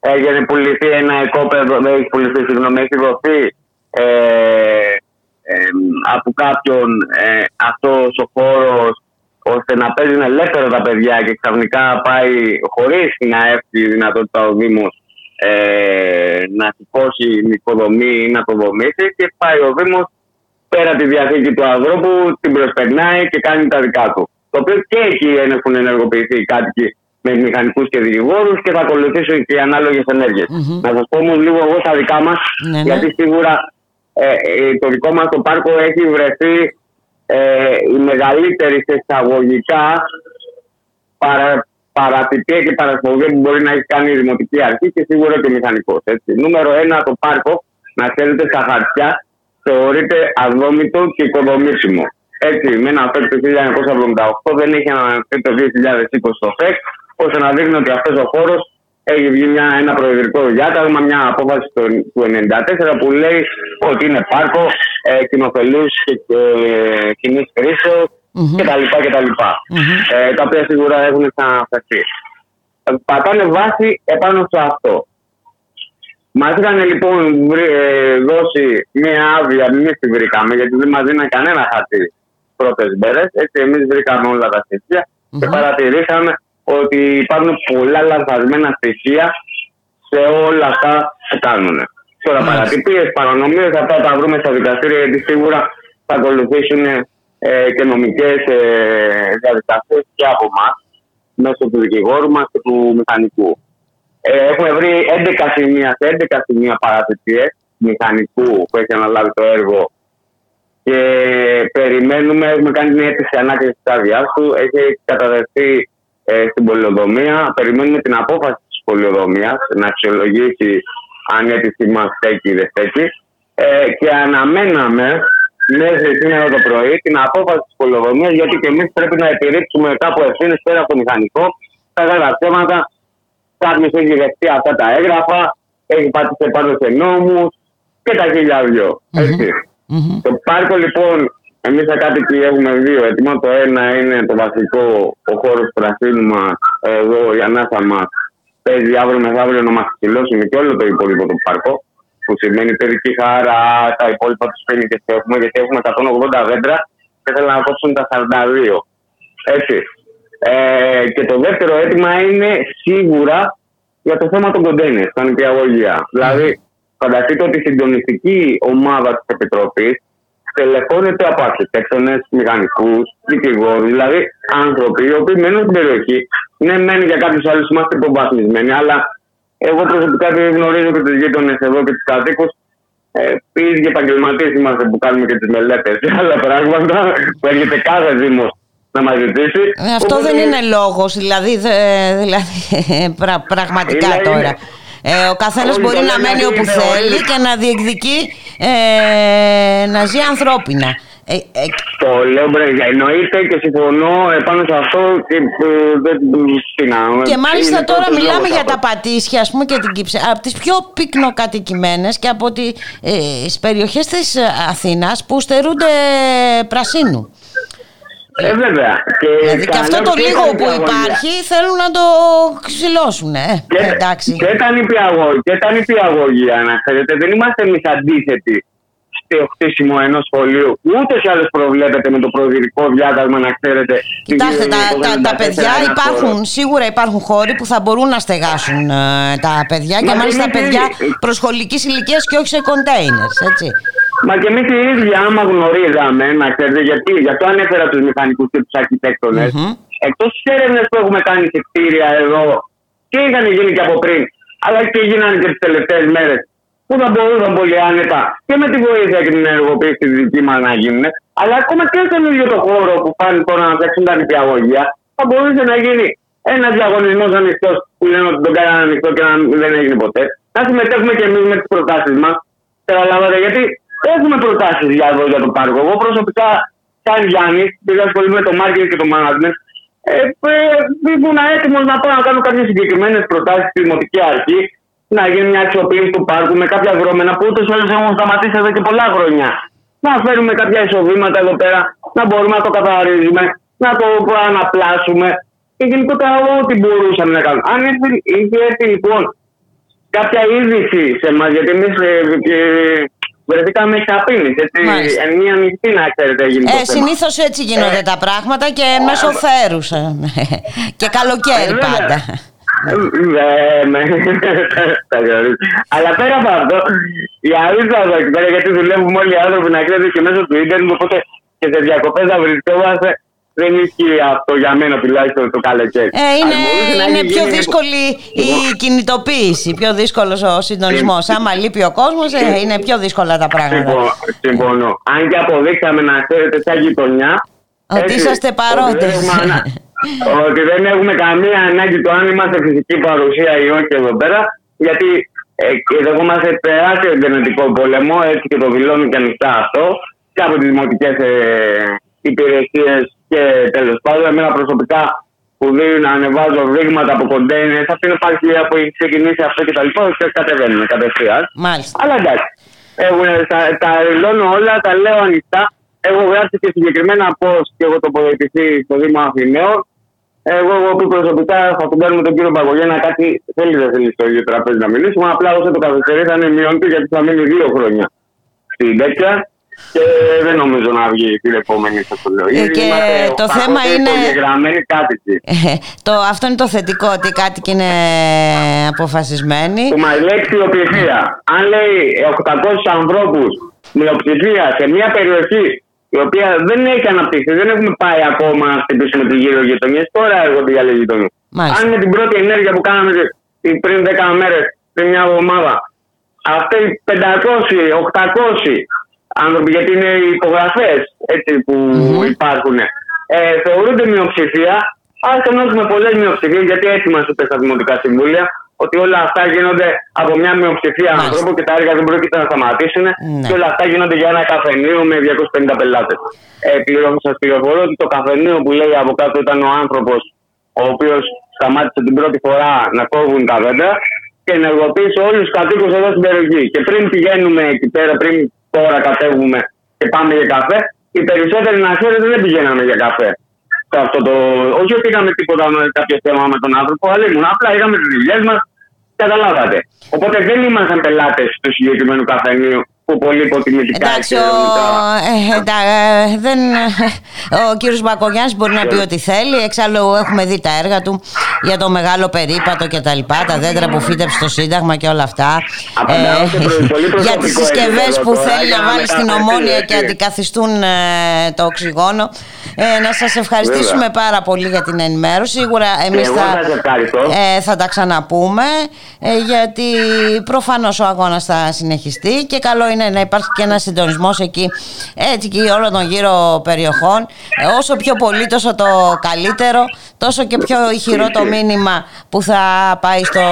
έγινε πουληθεί ένα οικόπεδο, δεν έχει πουληθεί, συγγνώμη, έχει δοθεί ε, ε, από κάποιον ε, αυτός ο χώρος ώστε να παίζουν ελεύθερα τα παιδιά και ξαφνικά πάει χωρίς να έχει δυνατότητα ο Δήμος ε, να σηκώσει την υποδομή ή να το δομήσει και πάει ο Δήμος πέρα τη διαθήκη του ανθρώπου, την προσπερνάει και κάνει τα δικά του. Το οποίο και εκεί έχουν ενεργοποιηθεί οι κάτοικοι με μηχανικούς και δικηγόρους και θα ακολουθήσουν και οι ανάλογες ενέργειες. Mm-hmm. Να σας πω όμως λίγο εγώ στα δικά μας, ναι, ναι. γιατί σίγουρα ε, ε, το δικό μας το πάρκο έχει βρεθεί ε, η μεγαλύτερη σε εισαγωγικά παρα, παρατυπία και παρασποβία που μπορεί να έχει κάνει η Δημοτική Αρχή και σίγουρα και ο μηχανικός. Νούμερο ένα, το πάρκο, να ξέρετε, στα χαρτιά θεωρείται αδόμητο και οικοδομήσιμο. Έτσι, με ένα ΦΕΚ το 1978 δεν έχει ανανεωθεί το 2020 το ΦΕΚ, ώστε να δείχνει ότι αυτός ο χώρος έχει βγει μια, ένα προεδρικό διάταγμα, μια απόφαση του 1994 που λέει ότι είναι πάρκο ε, κοινοφελούς και ε, κοινής χρήσεως mm-hmm. κτλ. κτλ. Mm-hmm. Ε, τα οποία σίγουρα έχουν ξαναφερθεί. Πατάνε βάση επάνω σε αυτό. Μας είχαν λοιπόν ε, δώσει μια άδεια, εμείς τη βρήκαμε, γιατί δεν μας δίνει κανένα χαρτί πρώτες μέρες. Έτσι, εμείς βρήκαμε όλα τα στοιχεία mm-hmm. και παρατηρήσαμε ότι υπάρχουν πολλά λανθασμένα στοιχεία σε όλα αυτά που κάνουν. Τώρα, mm-hmm. παρατυπίες, παρανομίες, αυτά τα βρούμε στα δικαστήρια γιατί σίγουρα θα ακολουθήσουν ε, και νομικές ε, διαδικασίες και από εμάς, μέσω του δικηγόρου μας και του μηχανικού. Ε, έχουμε βρει 11 σημεία σε 11 σημεία παραθετίε μηχανικού που έχει αναλάβει το έργο και περιμένουμε, έχουμε κάνει μια αίτηση ανάκρισης της άδειάς του. Έχει καταδεχθεί ε, στην πολιοδομία. Περιμένουμε την απόφαση της πολιοδομία να αξιολογήσει αν η αίτησή μας στέκει ή δεν στέκει. Ε, και αναμέναμε μέχρι σήμερα το πρωί την απόφαση της πολιοδομία γιατί και εμείς πρέπει να επιρρύψουμε κάπου ευθύνες πέρα από το μηχανικό, τα γραφτήματα. Κάποιο έχει δεχτεί αυτά τα έγγραφα, έχει πατήσει πάνω σε νόμους και τα χίλια δυο. Το πάρκο λοιπόν, εμείς τα κάτοικοι έχουμε δύο έτοιμα. Το ένα είναι το βασικό, ο χώρος του πρασίνου μα, εδώ η ανάσα μας. Παίζει αύριο μεθαύριο να μας ξυλώσουν και όλο το υπόλοιπο το πάρκο. Που σημαίνει παιδική χαρά, τα υπόλοιπα τους πέντε και έχουμε, γιατί έχουμε 180 δέντρα και θέλουν να κόψουν τα 42. Έτσι. Ε, και το δεύτερο αίτημα είναι σίγουρα για το θέμα των κοντέινερ, τα νηπιαγωγεία. Δηλαδή, φανταστείτε ότι η συντονιστική ομάδα της Επιτροπής τελεχώνεται από αρχιτέκτονες, μηχανικούς, δικηγόρους, δηλαδή άνθρωποι οι οποίοι μένουν στην περιοχή. Ναι, μένουν για κάποιους άλλους είμαστε υποβαθμισμένοι, αλλά εγώ προσωπικά δεν γνωρίζω και τους γείτονες εδώ και τους κατοίκους. Ε, οι ίδιοι επαγγελματίες είμαστε που κάνουμε και τις μελέτες και άλλα πράγματα που έρχεται κάθε Δήμος να μας ζητήσει. Ε, αυτό δεν είναι λόγος, δηλαδή, δηλαδή πραγματικά Είναι- τώρα. είναι. Ε, ο καθένας Όχι, μπορεί το να λέμε μένει ότι όπου είναι θέλει όλοι. και να διεκδικεί ε, να ζει ανθρώπινα. Ε, ε, Το λέω μπρε, εννοείται και συμφωνώ επάνω σε αυτό και ε, δεν τι να. Και μάλιστα είναι τώρα πρώτος μιλάμε λόγος για τα αυτός. Πατήσια, ας πούμε, και την Κύψη. Από τις πιο πυκνοκατοικημένες και από τις ε, περιοχές της ε, Αθήνας που στερούνται πρασίνου. Ε, βέβαια. Και Δηλαδή και αυτό καλά, το και λίγο τα που νηπιαγωγεία. υπάρχει θέλουν να το ξυλώσουν. Ε. Και, Εντάξει. και τα νηπιαγωγεία, και τα νηπιαγωγεία, να ξέρετε, δεν είμαστε εμείς αντίθετοι στο χτίσιμο ενός σχολείου. Ούτε ή άλλω προβλέπεται με το προεδρικό διάταγμα, να ξέρετε. Κοιτάξτε, την- τα, το τα, τα 74 παιδιά ένα υπάρχουν, χώρο. σίγουρα υπάρχουν χώροι που θα μπορούν να στεγάσουν ε, τα παιδιά και Μα μάλιστα είναι και- παιδιά προσχολικής ηλικίας και όχι σε containers, έτσι. Μα και εμείς οι ίδιοι, άμα γνωρίζαμε, να ξέρετε, γιατί, γι' αυτό ανέφερα τους μηχανικούς και τους αρχιτέκτονες, εκτός τι έρευνε που έχουμε κάνει σε κτίρια εδώ και είχαν γίνει και από πριν, αλλά και γίνανε και τις τελευταίες μέρες, που θα μπορούσαν πολύ άνετα και με τη βοήθεια και την ενεργοποίηση τη δική μας να γίνουν, αλλά ακόμα και στον ίδιο το χώρο που πάνε τώρα να φτιάξουν τα νηπιαγωγεία, θα μπορούσε να γίνει ένας διαγωνισμός ανοιχτός που λένε ότι τον κάνανε ανοιχτό και να δεν έγινε ποτέ. Να συμμετέχουμε και εμείς με τις προτάσεις μας. Καταλάβατε, γιατί έχουμε προτάσεις για εδώ για το πάρκο. Εγώ προσωπικά, σαν Γιάννης, επειδή ασχολούμαι με το marketing και το management, ε, ε, ήμουν έτοιμος να πάω να κάνω κάποιες συγκεκριμένες προτάσεις στη Δημοτική Αρχή, να γίνει μια αξιοποίηση του πάρκου με κάποια δρόμενα που ούτως ή άλλως έχουν σταματήσει εδώ και πολλά χρόνια. Να φέρουμε κάποια εισοδήματα εδώ πέρα, να μπορούμε να το καθαρίζουμε, να το αναπλάσουμε και γενικότερα ό,τι μπορούσαμε να κάνουμε. Αν ήρθε, είχε έρθει λοιπόν κάποια είδηση σε εμάς, γιατί εμείς βρεθήκαμε εξαπίνη. Μάλιστα. Εν μία νυχτή, να ξέρετε, έγινε το Ε, θέμα. συνήθως έτσι γίνονται τα πράγματα και μέσω θέρου. και καλοκαίρι Ε, βέβαια. πάντα. Ε, ναι, τα γνωρίζω. Αλλά πέρα από αυτό, η αλήθεια εδώ εκεί πέρα, γιατί δουλεύουμε όλοι οι άνθρωποι να ξέρετε και μέσω του ίντερνετ, οπότε και σε διακοπές να βρισκόμαστε. Δεν ισχύει αυτό για μένα τουλάχιστον το καλοκαίρι. Ε, είναι Αν μπορούσε να είναι έχει πιο γίνει- δύσκολη η κινητοποίηση, πιο δύσκολος ο συντονισμός. Άμα λείπει ο κόσμος, ε, είναι πιο δύσκολα τα πράγματα. Συμφωνώ. Συμφωνώ. Αν και αποδείξαμε να ξέρετε σαν γειτονιά. Ότι έτσι, είσαστε ότι παρόντες. δεν έχουμε ανα- Ότι δεν έχουμε καμία ανάγκη το αν είμαστε φυσική παρουσία ή όχι εδώ πέρα. Γιατί ε, εδώ είμαστε τεράστιο εντερνετικό πόλεμο, έτσι και το δηλώνω και ανοιχτά αυτό. Και από τις δημοτικές ε, υπηρεσίες και τέλος πάντων. Εμένα προσωπικά που δίνουν να ανεβάζω δείγματα από κοντέινερ, αυτή είναι παρουσία που έχει ξεκινήσει αυτό και τα λοιπά, και κατεβαίνουμε κατευθείαν. Μάλιστα. Αλλά εντάξει. Έχουν, τα, τα δηλώνω όλα, τα λέω ανοιχτά. Έχω γράψει και συγκεκριμένα πώ και έχω τοποθετηθεί στο Δήμο Αθηναίων. Εγώ, εγώ που προσωπικά θα τον κάνουμε τον κύριο Παγωγένα κάτι θέλει δεν θέλει στο ίδιο τραπέζι να μιλήσουμε. Απλά όσο το καθυστερεί θα είναι μειώνεται γιατί θα μείνει δύο χρόνια στην τέτοια και δεν νομίζω να βγει την επόμενη θα το λέω. Ε, Ήδη και είμαστε το 800 θέμα είναι- υπογεγραμμένοι κάτοικοι. Ε, το, αυτό είναι το θετικό, ότι οι κάτοικοι είναι αποφασισμένοι. Που μας λέει πλειοψηφία. Αν λέει 800 ανθρώπους μειοψηφία σε μια περιοχή η οποία δεν έχει αναπτυχθεί. Δεν έχουμε πάει ακόμα να χτυπήσουμε τη γύρω γειτονιές. Τώρα έρχονται οι άλλοι γειτονιές. Αν με την πρώτη ενέργεια που κάναμε πριν 10 μέρες, πριν μια εβδομάδα, αυτοί 500, 800 άνθρωποι, γιατί είναι οι υπογραφές που mm-hmm. υπάρχουν, ε, θεωρούνται μειοψηφία. Α ενώσουμε πολλές μειοψηφίες, γιατί έτσι μα είπε στα δημοτικά συμβούλια, ότι όλα αυτά γίνονται από μια μειοψηφία ανθρώπων και τα έργα δεν πρόκειται να σταματήσουν ναι. και όλα αυτά γίνονται για ένα καφενείο με 250 πελάτες. Ε, Σας πληροφορώ ότι το καφενείο που λέει από κάτω ήταν ο άνθρωπος ο οποίος σταμάτησε την πρώτη φορά να κόβουν τα δέντρα και ενεργοποίησε όλους τους κατοίκους εδώ στην περιοχή. Και πριν πηγαίνουμε εκεί πέρα, πριν τώρα κατέβουμε και πάμε για καφέ, οι περισσότεροι να ξέρετε δεν πηγαίναμε για καφέ. Αυτό το... Όχι ότι είχαμε τίποτα με κάποιο θέμα με τον άνθρωπο, αλλά ήμουν απλά είχαμε τις δουλειές μας. Καταλάβατε. Οπότε δεν ήμασταν πελάτες του συγκεκριμένου καφενείου που πολύ υποτιμητικά Εντάξει, ο, ε, ε, δεν, ο κύριος Μπακογιάννης μπορεί να πει ό,τι θέλει εξάλλου έχουμε δει τα έργα του για το μεγάλο περίπατο και τα λοιπά τα δέντρα που φύτεψε στο Σύνταγμα και όλα αυτά. Ε, για τις συσκευές που θέλει να βάλει στην ομόνια και αντικαθιστούν ε, το οξυγόνο. Ε, να σας ευχαριστήσουμε πάρα πολύ για την ενημέρωση. Σίγουρα εμείς θα, ε, θα τα ξαναπούμε γιατί προφανώς ο αγώνας θα συνεχιστεί και καλό είναι να υπάρχει και ένας συντονισμός εκεί έτσι και όλων των γύρω περιοχών. Ε, όσο πιο πολύ, τόσο το καλύτερο, τόσο και πιο ηχηρό το μήνυμα που θα πάει στο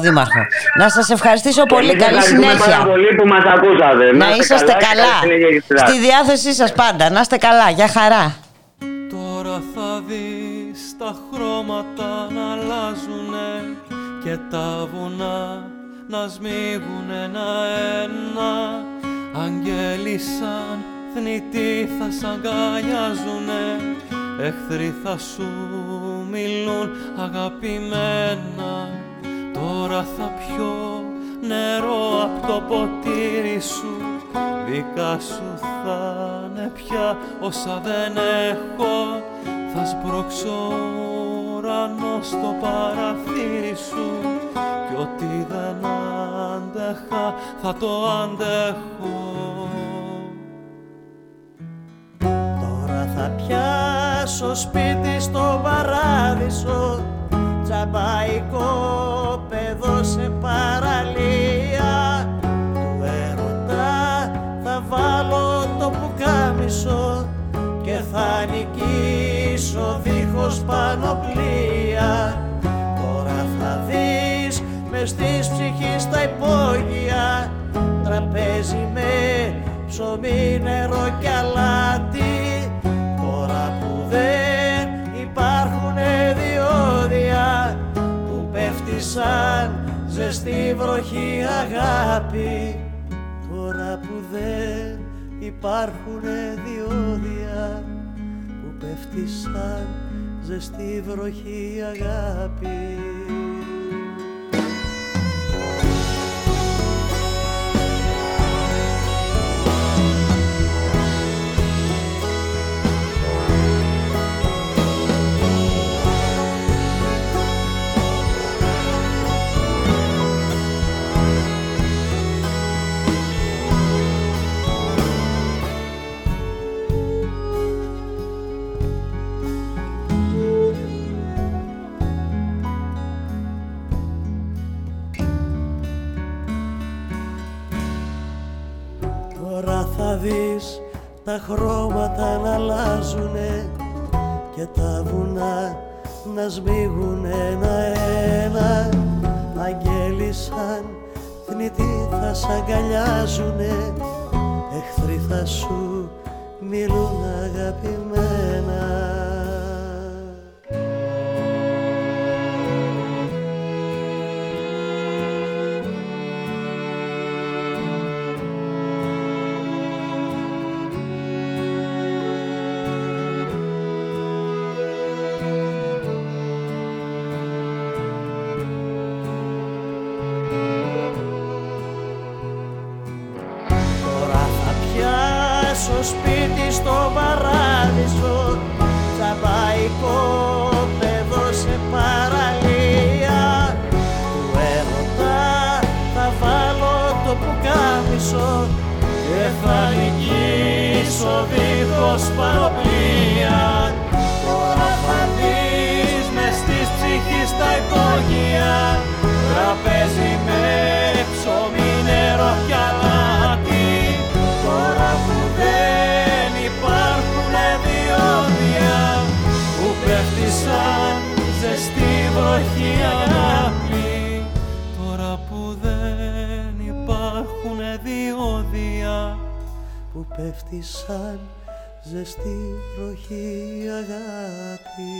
Δήμαρχο. Να σας ευχαριστήσω πολύ. Καλή συνέχεια. πολύ που μας ακούσατε. Να, είσαστε καλά. Στη διάθεσή σας πάντα. Να είστε καλά. Για χαρά. Τώρα θα δεις τα χρώματα να αλλάζουνε και τα βουνά να σμίγουν ένα-ένα Αγγέλοι σαν θνητοί θα σ' αγκαλιάζουνε. Εχθροί θα σου μιλούν αγαπημένα. Τώρα θα πιω νερό από το ποτήρι σου. Δικά σου θα είναι πια όσα δεν έχω. Θα σπρώξω ουρανό στο παραθύρι σου. Κι ό,τι δεν άντεχα θα το αντέχω. Τώρα θα πιάσω σπίτι στο παράδεισο. Τσαμπαϊκό παιδό σε παραλία. Του έρωτα θα βάλω το πουκάμισο Και θα νικήσω δίχως πανοπλία. Τώρα θα δεις μες της ψυχής τα υπόγεια. Τραπέζι με ψωμί, νερό και αλάτι. Τώρα που δεν υπάρχουν διόδια που πέφτει σαν ζεστή βροχή αγάπη. Τώρα που δεν υπάρχουν διόδια που πέφτει σαν ζεστή βροχή αγάπη τα χρώματα να αλλάζουνε και τα βουνά να σμίγουν ένα-ένα αγγέλοι σαν θνητοί θα σ' αγκαλιάζουνε εχθροί θα σου μιλούν αγαπημένα και θα νικήσω δίχως ως πανοπλία Τώρα θα δεις μες της ψυχής τα υπόγεια Τραπέζι με ψωμί, νερό κι αλάτι. Τώρα που δεν υπάρχουν διόδια Που πέφτει σαν ζεστή βροχή αγάπη πέφτει σαν ζεστή βροχή αγάπη.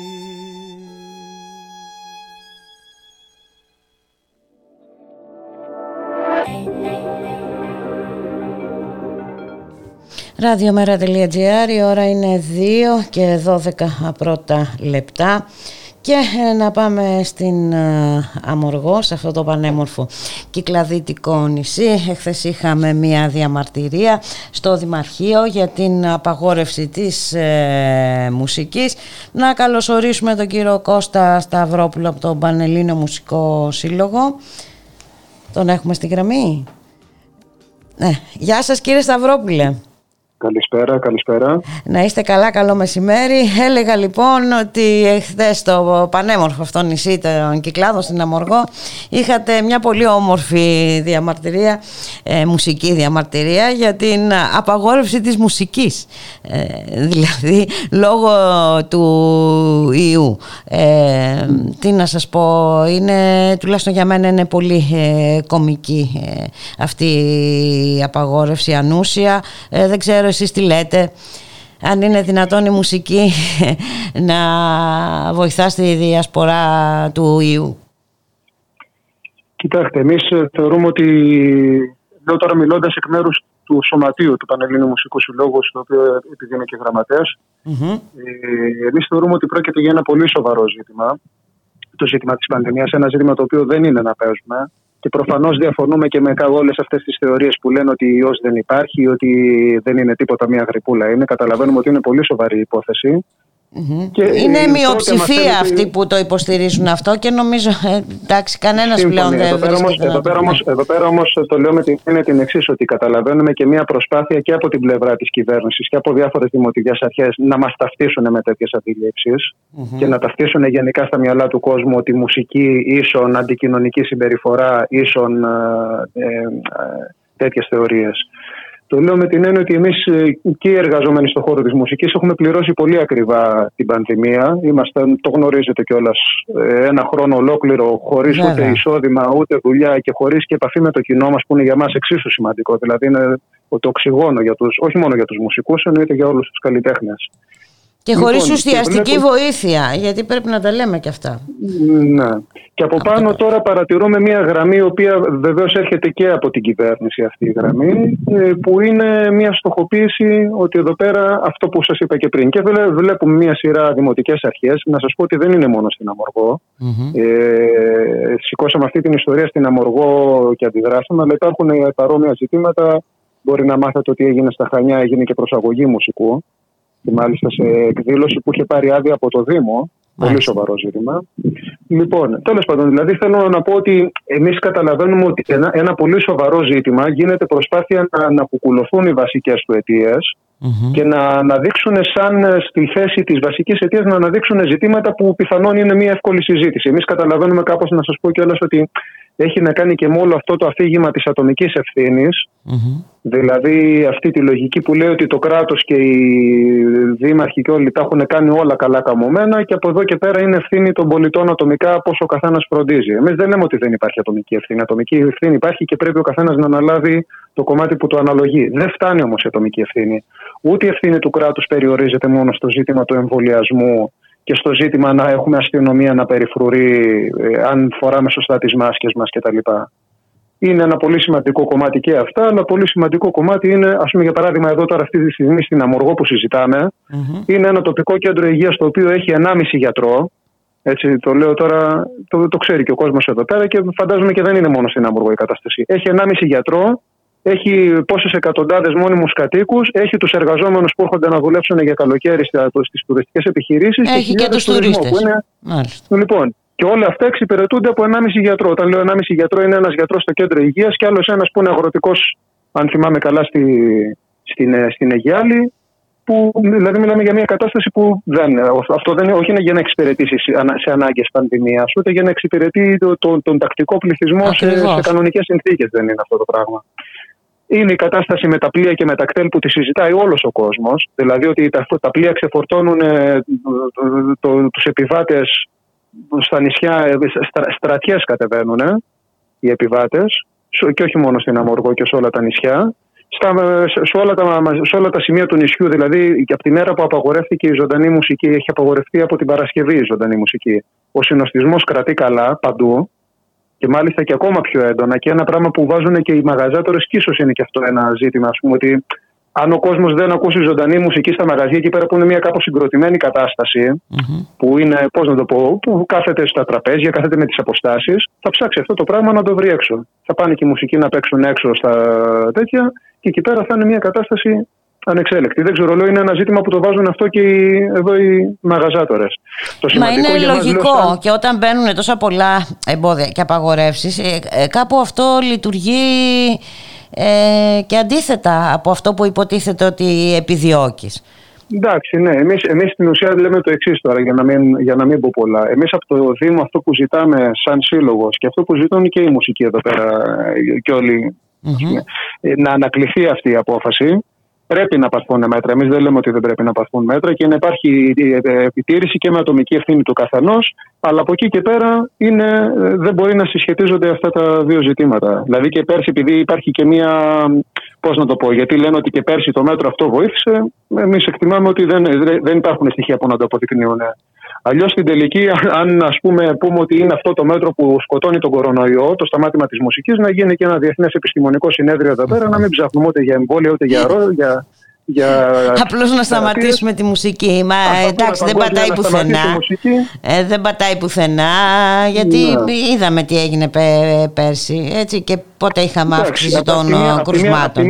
Ραδιομέρα.gr, η ώρα είναι 2 και 12 πρώτα λεπτά. Και ε, να πάμε στην ε, Αμοργό, σε αυτό το πανέμορφο κυκλαδίτικο νησί. Εχθές είχαμε μια διαμαρτυρία στο Δημαρχείο για την απαγόρευση της ε, μουσικής. Να καλωσορίσουμε τον κύριο Κώστα Σταυρόπουλο από τον Πανελλήνιο Μουσικό Σύλλογο. Τον έχουμε στη γραμμή; Ναι. Γεια σας κύριε Σταυρόπουλε. Καλησπέρα, καλησπέρα. Να είστε καλά, καλό μεσημέρι. Έλεγα λοιπόν ότι χθε το πανέμορφο αυτό νησί των Κυκλάδων στην Αμοργό είχατε μια πολύ όμορφη διαμαρτυρία, ε, μουσική διαμαρτυρία για την απαγόρευση της μουσικής. Ε, δηλαδή λόγω του ιού. Ε, τι να σας πω, είναι, τουλάχιστον για μένα είναι πολύ κομική αυτή η απαγόρευση ανούσια. δεν ξέρω εσείς τι λέτε αν είναι δυνατόν η μουσική να βοηθά στη διασπορά του ιού. Κοιτάξτε, εμείς θεωρούμε ότι, λέω τώρα μιλώντας εκ μέρους του Σωματείου του Πανελλήνιου Μουσικού Συλλόγου, στο οποίο επειδή είμαι και γραμματέας, mm-hmm. εμείς θεωρούμε ότι πρόκειται για ένα πολύ σοβαρό ζήτημα. Το ζήτημα της πανδημίας, ένα ζήτημα το οποίο δεν είναι να παίζουμε. Και προφανώς διαφωνούμε και με όλες αυτές τις θεωρίες που λένε ότι ιό δεν υπάρχει, ότι δεν είναι τίποτα μια γρυπούλα. Είναι. Καταλαβαίνουμε ότι είναι πολύ σοβαρή υπόθεση. Και είναι η μειοψηφία αυτοί που το υποστηρίζουν αυτό και νομίζω ε, εντάξει κανένας πλέον δεν εδώ πέρα, όμως, εδώ, πέρα όμως, το λέω με την, είναι την εξής ότι καταλαβαίνουμε και μια προσπάθεια και από την πλευρά της κυβέρνησης και από διάφορες δημοτικές αρχές να μας ταυτίσουν με τέτοιες και να ταυτίσουν γενικά στα μυαλά του κόσμου ότι μουσική ίσον αντικοινωνική συμπεριφορά ίσον ε, ε, ε τέτοιες θεωρίες. Το λέω με την έννοια ότι εμείς ε, και οι εργαζόμενοι στον χώρο της μουσικής έχουμε πληρώσει πολύ ακριβά την πανδημία. Είμαστε, το γνωρίζετε κιόλας, ε, ένα χρόνο ολόκληρο χωρίς ούτε εισόδημα ούτε δουλειά και χωρίς και επαφή με το κοινό μας που είναι για μας εξίσου σημαντικό. Δηλαδή είναι το οξυγόνο για τους, όχι μόνο για τους μουσικούς, εννοείται για όλους τους καλλιτέχνες. Και χωρίς λοιπόν, ουσιαστική βοήθεια, γιατί πρέπει να τα λέμε και αυτά. Ναι. Και από πάνω τώρα παρατηρούμε μια γραμμή, η οποία βεβαίως έρχεται και από την κυβέρνηση αυτή η γραμμή, ε, που είναι μια στοχοποίηση ότι εδώ πέρα αυτό που σας είπα και πριν. Και βλέπουμε μια σειρά δημοτικές αρχές. Να σας πω ότι δεν είναι μόνο στην Αμοργό. Mm-hmm. Ε, σηκώσαμε αυτή την ιστορία στην Αμοργό και αντιδράσαμε, αλλά υπάρχουν παρόμοια ζητήματα. Μπορεί να μάθετε ότι έγινε στα Χανιά, έγινε και προσαγωγή μουσικού και μάλιστα σε εκδήλωση που είχε πάρει άδεια από το Δήμο. Πολύ σοβαρό ζήτημα. Λοιπόν, τέλος πάντων, δηλαδή θέλω να πω ότι εμείς καταλαβαίνουμε ότι ένα, ένα πολύ σοβαρό ζήτημα γίνεται προσπάθεια να, να αποκουλωθούν οι βασικές του αιτιε και να αναδείξουν σαν στη θέση της βασικής αιτίας να αναδείξουν ζητήματα που πιθανόν είναι μια εύκολη συζήτηση. Εμείς καταλαβαίνουμε κάπως να σας πω κιόλας ότι έχει να κάνει και με όλο αυτό το αφήγημα της ατομικής Δηλαδή αυτή τη λογική που λέει ότι το κράτος και οι δήμαρχοι και όλοι τα έχουν κάνει όλα καλά καμωμένα και από εδώ και πέρα είναι ευθύνη των πολιτών ατομικά πώς ο καθένας φροντίζει. Εμείς δεν λέμε ότι δεν υπάρχει ατομική ευθύνη. Ατομική ευθύνη υπάρχει και πρέπει ο καθένας να αναλάβει το κομμάτι που το αναλογεί. Δεν φτάνει όμως η ατομική ευθύνη. Ούτε η ευθύνη του κράτους περιορίζεται μόνο στο ζήτημα του εμβολιασμού και στο ζήτημα να έχουμε αστυνομία να περιφρουρεί ε, αν φοράμε σωστά τις μάσκες μας κτλ. Είναι ένα πολύ σημαντικό κομμάτι και αυτά, αλλά πολύ σημαντικό κομμάτι είναι, ας πούμε για παράδειγμα εδώ τώρα αυτή τη στιγμή στην Αμοργό που συζηταμε είναι ένα τοπικό κέντρο υγείας το οποίο έχει 1,5 γιατρό, έτσι το λέω τώρα, το, το ξέρει και ο κόσμος εδώ πέρα και φαντάζομαι και δεν είναι μόνο στην Αμοργό η κατάσταση. Έχει 1,5 γιατρό, έχει πόσες εκατοντάδες μόνιμους κατοίκους, έχει τους εργαζόμενους που έρχονται να δουλέψουν για καλοκαίρι στις τουριστικές επιχειρήσεις. Έχει και, και τους τουρίστες. Λοιπόν, και όλα αυτά εξυπηρετούνται από 1,5 γιατρό. Όταν λέω 1,5 γιατρό, είναι ένας γιατρός στο κέντρο υγείας και άλλος ένας που είναι αγροτικός, αν θυμάμαι καλά, στη, στην, στην Αιγιάλη, που δηλαδή μιλάμε για μια κατάσταση που δεν, αυτό δεν είναι, όχι είναι για να εξυπηρετήσει σε ανάγκες πανδημίας, ούτε για να εξυπηρετεί το, το, τον τακτικό πληθυσμό σε, σε κανονικές συνθήκες. Δεν είναι αυτό το πράγμα. Είναι η κατάσταση με τα πλοία και με τα κτέλ που τη συζητάει όλος ο κόσμος. Δηλαδή ότι τα, τα πλοία ξεφορτώνουν ε, τους επιβάτες στα νησιά, ε, στρα, στρατιές κατεβαίνουν οι επιβάτες, και όχι μόνο στην Αμοργό και σε όλα τα νησιά στα, σε, όλα τα, σε όλα τα σημεία του νησιού. Δηλαδή, και από τη μέρα που απαγορεύτηκε η ζωντανή μουσική, έχει απαγορευτεί από την Παρασκευή η ζωντανή μουσική. Ο συνοστισμός κρατεί καλά παντού και μάλιστα και ακόμα πιο έντονα. Και ένα πράγμα που βάζουν και οι μαγαζάτορες, και ίσω είναι και αυτό ένα ζήτημα, ας πούμε, ότι αν ο κόσμος δεν ακούσει ζωντανή μουσική στα μαγαζιά εκεί πέρα που είναι μια κάπως συγκροτημένη που είναι, πώς να το πω, που κάθεται στα τραπέζια, κάθεται με τις αποστάσεις, θα ψάξει αυτό το πράγμα να το βρει έξω. Θα πάνε και οι μουσικοί να παίξουν έξω στα τέτοια και εκεί πέρα θα είναι μια κατάσταση ανεξέλεκτη. Δεν ξέρω, λέω, είναι ένα ζήτημα που το βάζουν αυτό και οι, εδώ οι μαγαζάτορες. Μα είναι λογικό και όταν μπαίνουν τόσα πολλά εμπόδια και απαγορεύσεις, ε, ε, κάπου αυτό λειτουργεί ε, και αντίθετα από αυτό που υποτίθεται ότι επιδιώκεις. Εντάξει, ναι. Εμείς, εμείς στην ουσία λέμε το εξής τώρα, για να, μην, για να μην πω πολλά. Εμείς από το Δήμο αυτό που ζητάμε σαν σύλλογος και αυτό που ζητούν και η μουσική εδώ πέρα και όλοι, να ανακληθεί αυτή η απόφαση πρέπει να παθούν μέτρα. Εμείς δεν λέμε ότι δεν πρέπει να παθούν μέτρα και να υπάρχει επιτήρηση και με ατομική ευθύνη του καθενός. Αλλά από εκεί και πέρα είναι, δεν μπορεί να συσχετίζονται αυτά τα δύο ζητήματα. Δηλαδή και πέρσι, επειδή υπάρχει και μία. Πώς να το πω, γιατί λένε ότι και πέρσι το μέτρο αυτό βοήθησε, εμείς εκτιμάμε ότι δεν, δεν υπάρχουν στοιχεία που να το αποδεικνύουν. Αλλιώς στην τελική, αν ας πούμε, πούμε ότι είναι αυτό το μέτρο που σκοτώνει τον κορονοϊό, το σταμάτημα της μουσικής, να γίνει και ένα διεθνές επιστημονικό συνέδριο εδώ πέρα, να μην ψάχνουμε ούτε για εμβόλια ούτε για ρο, για, για... Απλώς να σταματήσουμε τη μουσική. Μα εντάξει, δεν πατάει πουθενά. Ε, δεν πατάει πουθενά, γιατί ναι. είδαμε τι έγινε πέρσι. Έτσι, και πότε είχαμε αύξηση των κρουσμάτων.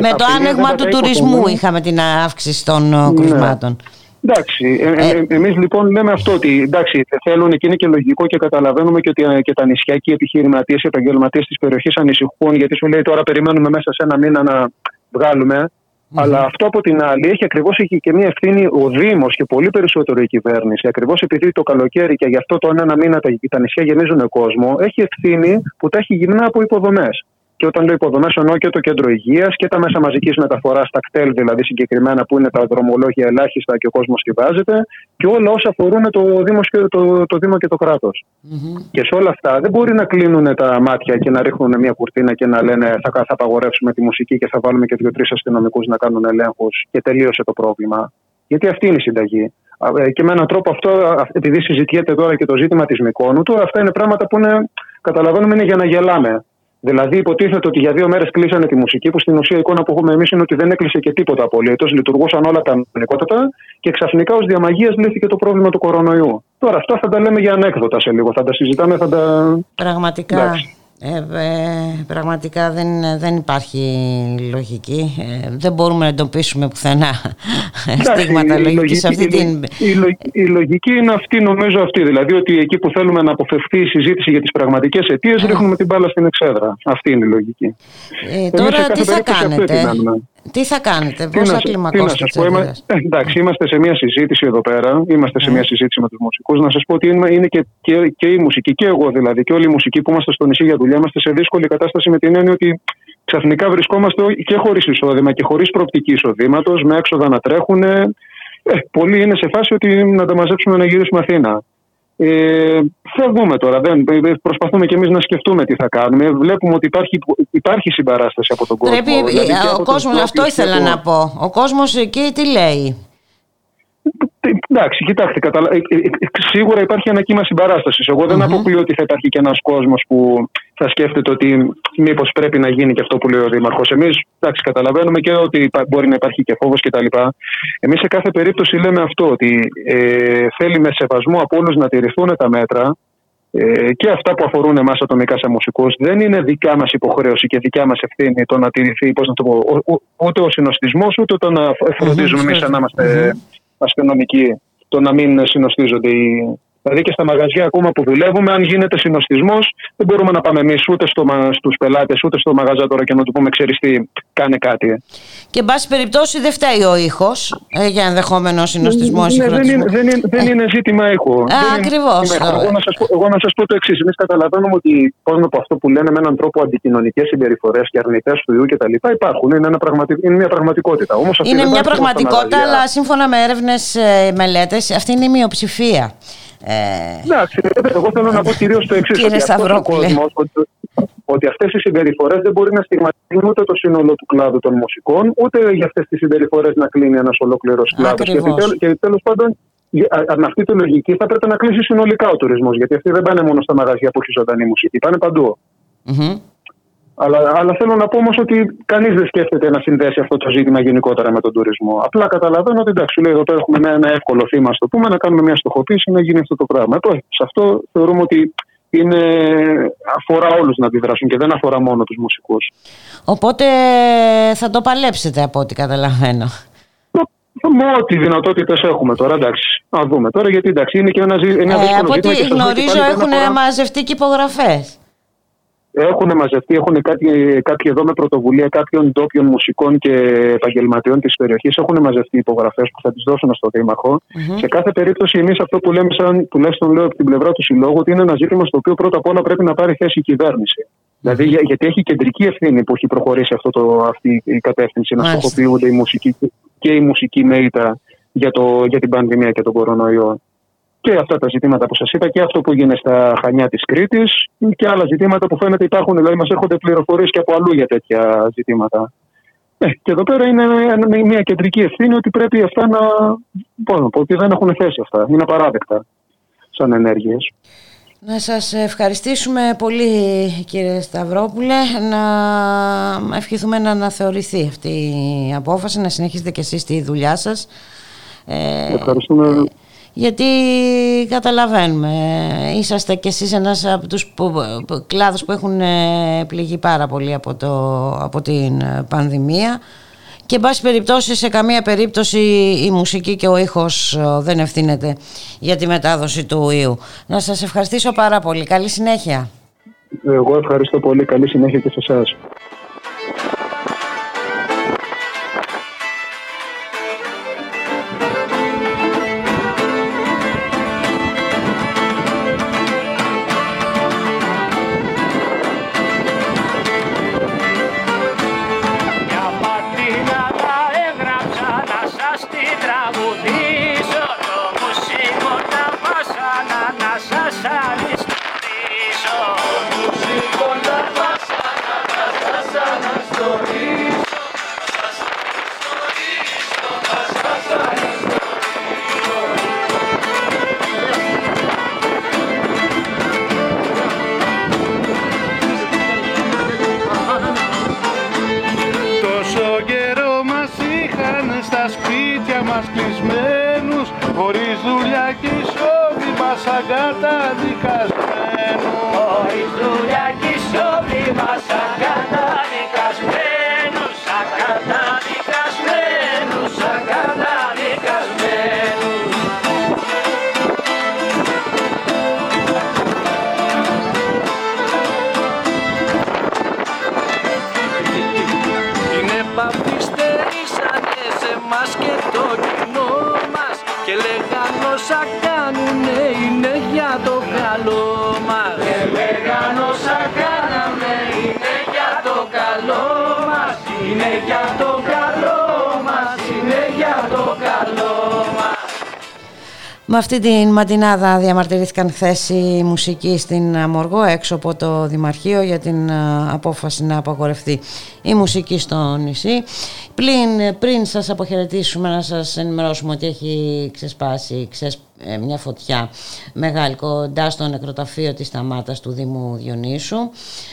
Με το άνοιγμα του τουρισμού είχαμε την αύξηση των ναι. κρουσμάτων. Εντάξει. Ε, ε, ε Εμείς λοιπόν λέμε αυτό ότι εντάξει, θέλουν και είναι και λογικό και καταλαβαίνουμε και ότι ε, και τα νησιακοί επιχειρηματίες, οι επαγγελματίες της περιοχής ανησυχούν, γιατί σου λέει τώρα περιμένουμε μέσα σε ένα μήνα να βγάλουμε. Αλλά αυτό από την άλλη έχει ακριβώς και μια ευθύνη ο Δήμος και πολύ περισσότερο η κυβέρνηση. Ακριβώς επειδή το καλοκαίρι και γι' αυτό το ένα μήνα τα, τα νησιά γεμίζουν κόσμο, έχει ευθύνη που τα έχει γυμνά από υποδομές. Και όταν λέω υποδομέ, εννοώ και το κέντρο υγείας και τα μέσα μαζικής μεταφοράς, τα κτέλ δηλαδή συγκεκριμένα που είναι τα δρομολόγια ελάχιστα και ο κόσμος σκευάζεται, και όλα όσα αφορούν το Δήμος και το, το, Δήμο και το κρατο Και σε όλα αυτά δεν μπορεί να κλείνουν τα μάτια και να ρίχνουν μια κουρτίνα και να λένε θα, θα απαγορεύσουμε τη μουσική και θα βάλουμε και δύο-τρεις αστυνομικούς να κάνουν ελέγχους και τελείωσε το πρόβλημα. Γιατί αυτή είναι η συνταγή. Ε, και με έναν τρόπο αυτό, επειδή συζητιέται τώρα και το ζήτημα της Μικόνου, τώρα αυτά είναι πράγματα που είναι, καταλαβαίνουμε είναι για να γελάμε. Δηλαδή, υποτίθεται ότι για δύο μέρες κλείσανε τη μουσική, που στην ουσία η εικόνα που έχουμε εμείς είναι ότι δεν έκλεισε και τίποτα απολύτως. Λειτουργούσαν όλα τα κανονικότατα και ξαφνικά ως διαμαγείας λύθηκε το πρόβλημα του κορονοϊού. Τώρα, αυτά θα τα λέμε για ανέκδοτα σε λίγο. Θα τα συζητάμε, θα τα. Πραγματικά. Ε, ε, πραγματικά δεν, δεν υπάρχει λογική. Ε, δεν μπορούμε να εντοπίσουμε πουθενά στίγματα λογικής σε αυτή η, την. Η, λογική είναι αυτή, νομίζω αυτή. Δηλαδή ότι εκεί που θέλουμε να αποφευθεί η συζήτηση για τις πραγματικές αιτίες, ρίχνουμε την μπάλα στην εξέδρα. Αυτή είναι η λογική. Ε, τώρα τι θα κάνετε; Τι θα κάνετε, πώς θα κλιμακώσετε τις ε, Εντάξει, είμαστε σε μια συζήτηση εδώ πέρα. Είμαστε σε μια συζήτηση με τους μουσικούς. Να σας πω ότι είναι και, και, και η μουσική, και εγώ δηλαδή, και όλοι οι μουσικοί που είμαστε στο νησί για δουλειά, είμαστε σε δύσκολη κατάσταση με την έννοια ότι ξαφνικά βρισκόμαστε και χωρίς εισόδημα και χωρίς προοπτική εισοδήματος, με έξοδα να τρέχουν. Ε, πολλοί είναι σε φάση ότι να τα μαζέψουμε να γυρίσουμε Αθήνα. Ε, φεύγουμε τώρα. Δεν, προσπαθούμε και εμείς να σκεφτούμε τι θα κάνουμε. Βλέπουμε ότι υπάρχει, υπάρχει συμπαράσταση από τον κόσμο. Πρέπει, δηλαδή ο κόσμο, αυτό ήθελα να πω. Ο κόσμος εκεί τι λέει; Εντάξει, κοιτάξτε, καταλα... Ε, ε, ε, σίγουρα υπάρχει ένα κύμα συμπαράστασης. Εγώ δεν αποκλείω ότι θα υπάρχει και ένας κόσμος που θα σκέφτεται ότι μήπως πρέπει να γίνει και αυτό που λέει ο Δήμαρχος. Εμείς, εντάξει, καταλαβαίνουμε και ότι μπορεί να υπάρχει και φόβος κτλ. Εμείς σε κάθε περίπτωση λέμε αυτό, ότι ε, θέλει με σεβασμό από όλους να τηρηθούν τα μέτρα ε, και αυτά που αφορούν εμάς ατομικά σε μουσικούς. Δεν είναι δικιά μας υποχρέωση και δικιά μας ευθύνη το να τηρηθεί, πώς να το πω, ούτε ο συνοστισμός, ούτε το να φροντίζουμε εμείς να είμαστε αστυνομικοί, το να μην συνοστίζονται οι Δηλαδή και στα μαγαζιά ακόμα που δουλεύουμε, αν γίνεται συνοστισμός, δεν μπορούμε να πάμε εμείς ούτε στο, στους πελάτες ούτε στο μαγαζά τώρα και να του πούμε: Ξέρεις τι, κάνε κάτι. Και εν πάση περιπτώσει δεν φταίει ο ήχος ε, για ενδεχόμενο συνοστισμό ή ναι, δεν, είναι, δεν, είναι, δεν είναι ζήτημα ήχου. Ακριβώς. Εγώ να σας πω, εγώ να σας πω το εξής. Εμείς καταλαβαίνουμε ότι πάνω από αυτό που λένε με έναν τρόπο αντικοινωνικές συμπεριφορές και αρνητές του ιού κτλ. υπάρχουν. Είναι, ένα πραγματικ... είναι μια πραγματικότητα. Όμως είναι μια πραγματικότητα, αλλά σύμφωνα με έρευνες, μελέτες, αυτή είναι η μειοψηφία. Ε... Εντάξει, εγώ θέλω να πω κυρίως το εξής. Κύριε Σταυρόπουλε. Ότι, ότι αυτές οι συμπεριφορές δεν μπορεί να στιγματίζουν ούτε το σύνολο του κλάδου των μουσικών, ούτε για αυτές τις συμπεριφορές να κλείνει ένας ολόκληρος κλάδος. Και τέλος πάντων, με αυτή τη λογική θα πρέπει να κλείσει συνολικά ο τουρισμός. Γιατί αυτοί δεν πάνε μόνο στα μαγαζιά που έχει ζωντανή μουσική, πάνε παντού. Mm-hmm. Αλλά, αλλά θέλω να πω όμως ότι κανείς δεν σκέφτεται να συνδέσει αυτό το ζήτημα γενικότερα με τον τουρισμό. Απλά καταλαβαίνω ότι εντάξει, λέει εδώ πέρα έχουμε ένα, ένα εύκολο θύμα, το πούμε, να κάνουμε μια στοχοποίηση να γίνει αυτό το πράγμα. Ε, σε αυτό θεωρούμε ότι είναι, αφορά όλους να αντιδράσουν και δεν αφορά μόνο τους μουσικούς. Οπότε θα το παλέψετε από ό,τι καταλαβαίνω. Με ό,τι δυνατότητες έχουμε τώρα, εντάξει. Να δούμε τώρα, γιατί εντάξει, είναι και ένα, ένα ε, Από ό,τι γνωρίζω, έχουν μαζευτεί και υπογραφές έχουν μαζευτεί, έχουν κάποιοι, κάποιοι εδώ με πρωτοβουλία κάποιων ντόπιων μουσικών και επαγγελματιών της περιοχής. Έχουν μαζευτεί υπογραφές που θα τις δώσουν στο δημαρχο Σε κάθε περίπτωση, εμείς αυτό που λέμε, σαν τουλάχιστον λέω από την πλευρά του Συλλόγου, ότι είναι ένα ζήτημα στο οποίο πρώτα απ' όλα πρέπει να πάρει θέση η κυβέρνηση. Δηλαδή, για, γιατί έχει κεντρική ευθύνη που έχει προχωρήσει αυτό το, αυτή η κατεύθυνση να στοχοποιούνται η μουσική και η μουσική μέιτα για, το, για την πανδημία και τον κορονοϊό και αυτά τα ζητήματα που σας είπα και αυτό που γίνεται στα Χανιά της Κρήτης και άλλα ζητήματα που φαίνεται υπάρχουν, δηλαδή μας έρχονται πληροφορίες και από αλλού για τέτοια ζητήματα. Ε, και εδώ πέρα είναι μια κεντρική ευθύνη ότι πρέπει αυτά να. Πώς να πω, ότι δεν έχουν θέση αυτά. Είναι απαράδεκτα σαν ενέργειες. Να σας ευχαριστήσουμε πολύ κύριε Σταυρόπουλε, να ευχηθούμε να αναθεωρηθεί αυτή η απόφαση, να συνεχίσετε και εσείς τη δουλειά σας. Ε, Ευχαριστούμε γιατί καταλαβαίνουμε, είσαστε κι εσείς ένας από τους κλάδους που έχουν ε, πληγεί πάρα πολύ από, το, από την πανδημία και εν πάση περιπτώσει σε καμία περίπτωση η μουσική και ο ήχος ε, δεν ευθύνεται για τη μετάδοση του ιού. Να σας ευχαριστήσω πάρα πολύ. Καλή συνέχεια. Εγώ ευχαριστώ πολύ. Καλή συνέχεια και σε εσάς. Με αυτή την ματινάδα διαμαρτυρήθηκαν χθες οι μουσικοί στην Μοργό έξω από το Δημαρχείο για την απόφαση να απαγορευτεί η μουσική στο νησί. Πριν, πριν σας αποχαιρετήσουμε να σας ενημερώσουμε ότι έχει ξεσπάσει ε, μια φωτιά μεγάλη κοντά στο νεκροταφείο της Σταμάτας του Δήμου Διονύσου.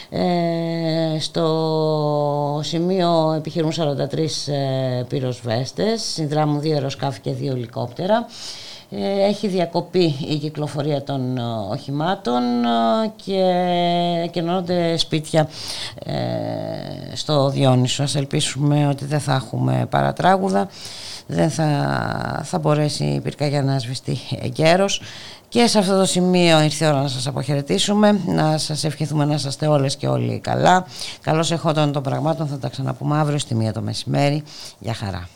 Ε, στο σημείο επιχειρούν 43 ε, πυροσβέστες, συνδράμουν δύο αεροσκάφη και δύο ελικόπτερα. Ε, έχει διακοπεί η κυκλοφορία των ε, οχημάτων ε, και κενώνονται σπίτια στο Διόνυσο. Ας ελπίσουμε ότι δεν θα έχουμε παρατράγουδα δεν θα, θα μπορέσει η πυρκαγιά να σβηστεί εγκαίρως Και σε αυτό το σημείο ήρθε η ώρα να σας αποχαιρετήσουμε, να σας ευχηθούμε να είστε όλες και όλοι καλά. Καλώς εχόταν των πραγμάτων, θα τα ξαναπούμε αύριο στη μία το μεσημέρι. Γεια χαρά.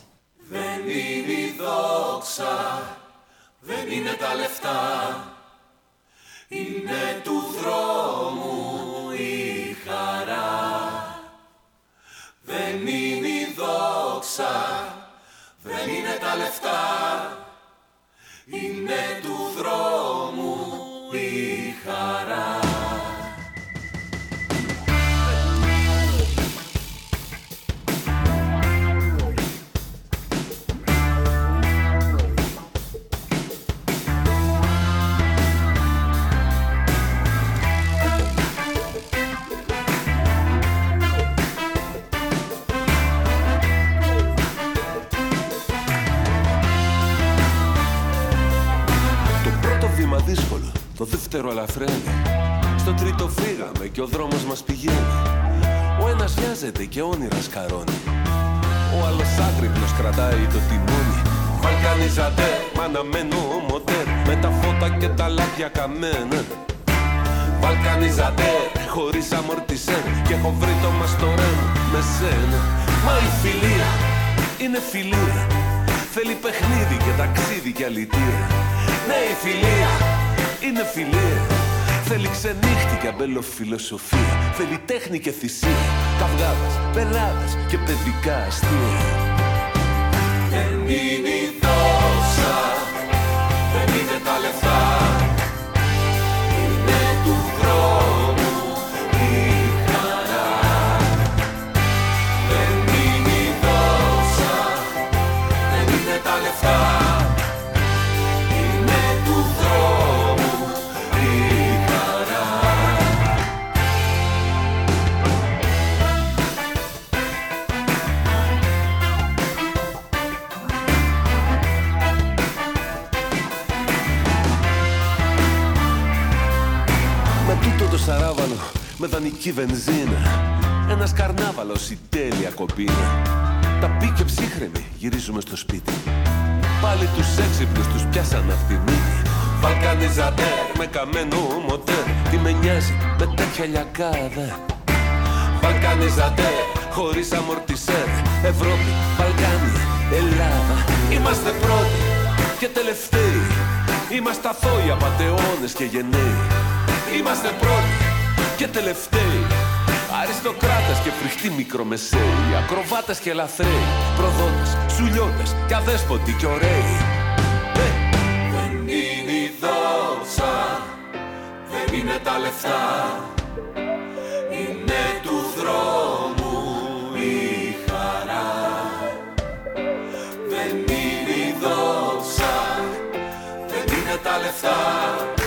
Δεν είναι η δόξα, δεν είναι τα λεφτά, είναι του δρόμου η χαρά. Δεν είναι η δόξα, δεν είναι τα λεφτά, είναι του δρόμου η χαρά. Το δεύτερο ελαφραίνει. Στο τρίτο φύγαμε και ο δρόμος μας πηγαίνει. Ο ένας βιάζεται και όνειρας σκαρώνει. Ο άλλος άγρυπνος κρατάει το τιμόνι. Βαλκανιζατέ, μ' αναμένο μοτέρ Με τα φώτα και τα λάδια καμένα Βαλκανιζατέ, χωρίς αμορτισέρ Και έχω βρει το μαστορέ μου με σένα Μα η φιλία είναι φιλία Θέλει παιχνίδι και ταξίδι και αλητία Ναι η φιλία είναι φιλία. Θέλει ξενύχτη και αμπελοφιλοσοφία Θέλει τέχνη και θυσία. Καυγάδες, πελάδες και παιδικά αστεία. Δεν βενζίνα. Ένας καρνάβαλος η τέλεια κοπίνα Τα πήκε ψύχρεμοι, γυρίζουμε στο σπίτι. Πάλι τους έξυπνους τους πιάσαν απ' τη μύτη Βαλκανιζατέρ με καμένο μοτέρ Τι με νοιάζει με τέτοια λιακάδα. Βαλκανιζατέρ χωρίς αμορτισέρ. Ευρώπη, Βαλκάνια, Ελλάδα. Είμαστε πρώτοι και τελευταίοι. Είμαστε αθώοι απατεώνες και γενναίοι. Είμαστε πρώτοι και τελευταίοι Αριστοκράτες και φρικτοί μικρομεσαίοι Ακροβάτες και λαθρέοι Προδότες, σουλιώτες και αδέσποτοι και ωραίοι. Δεν είναι η δόξα, δεν είναι τα λεφτά Είναι του δρόμου η χαρά. Δεν είναι η δόξα, δεν είναι τα λεφτά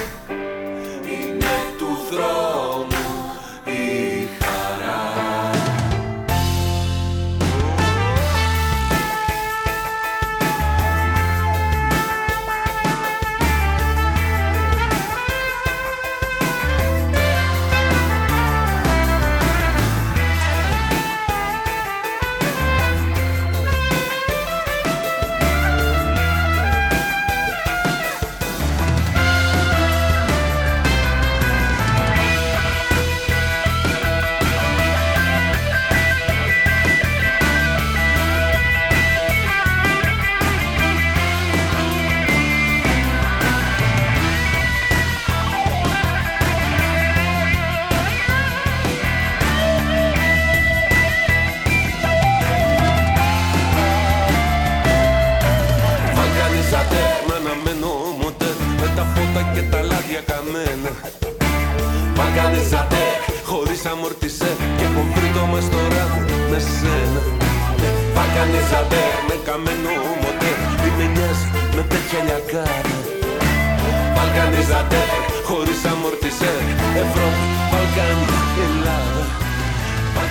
χαμένα Μα κάνεις χωρίς αμορτισέ Και έχω βρει το μες με σένα. Μα κάνεις με καμένο μοτέ τι με με τέτοια λιακάρα Μα χωρίς αμορτισέ Ευρώπη, Βαλκάνι, Ελλάδα Μα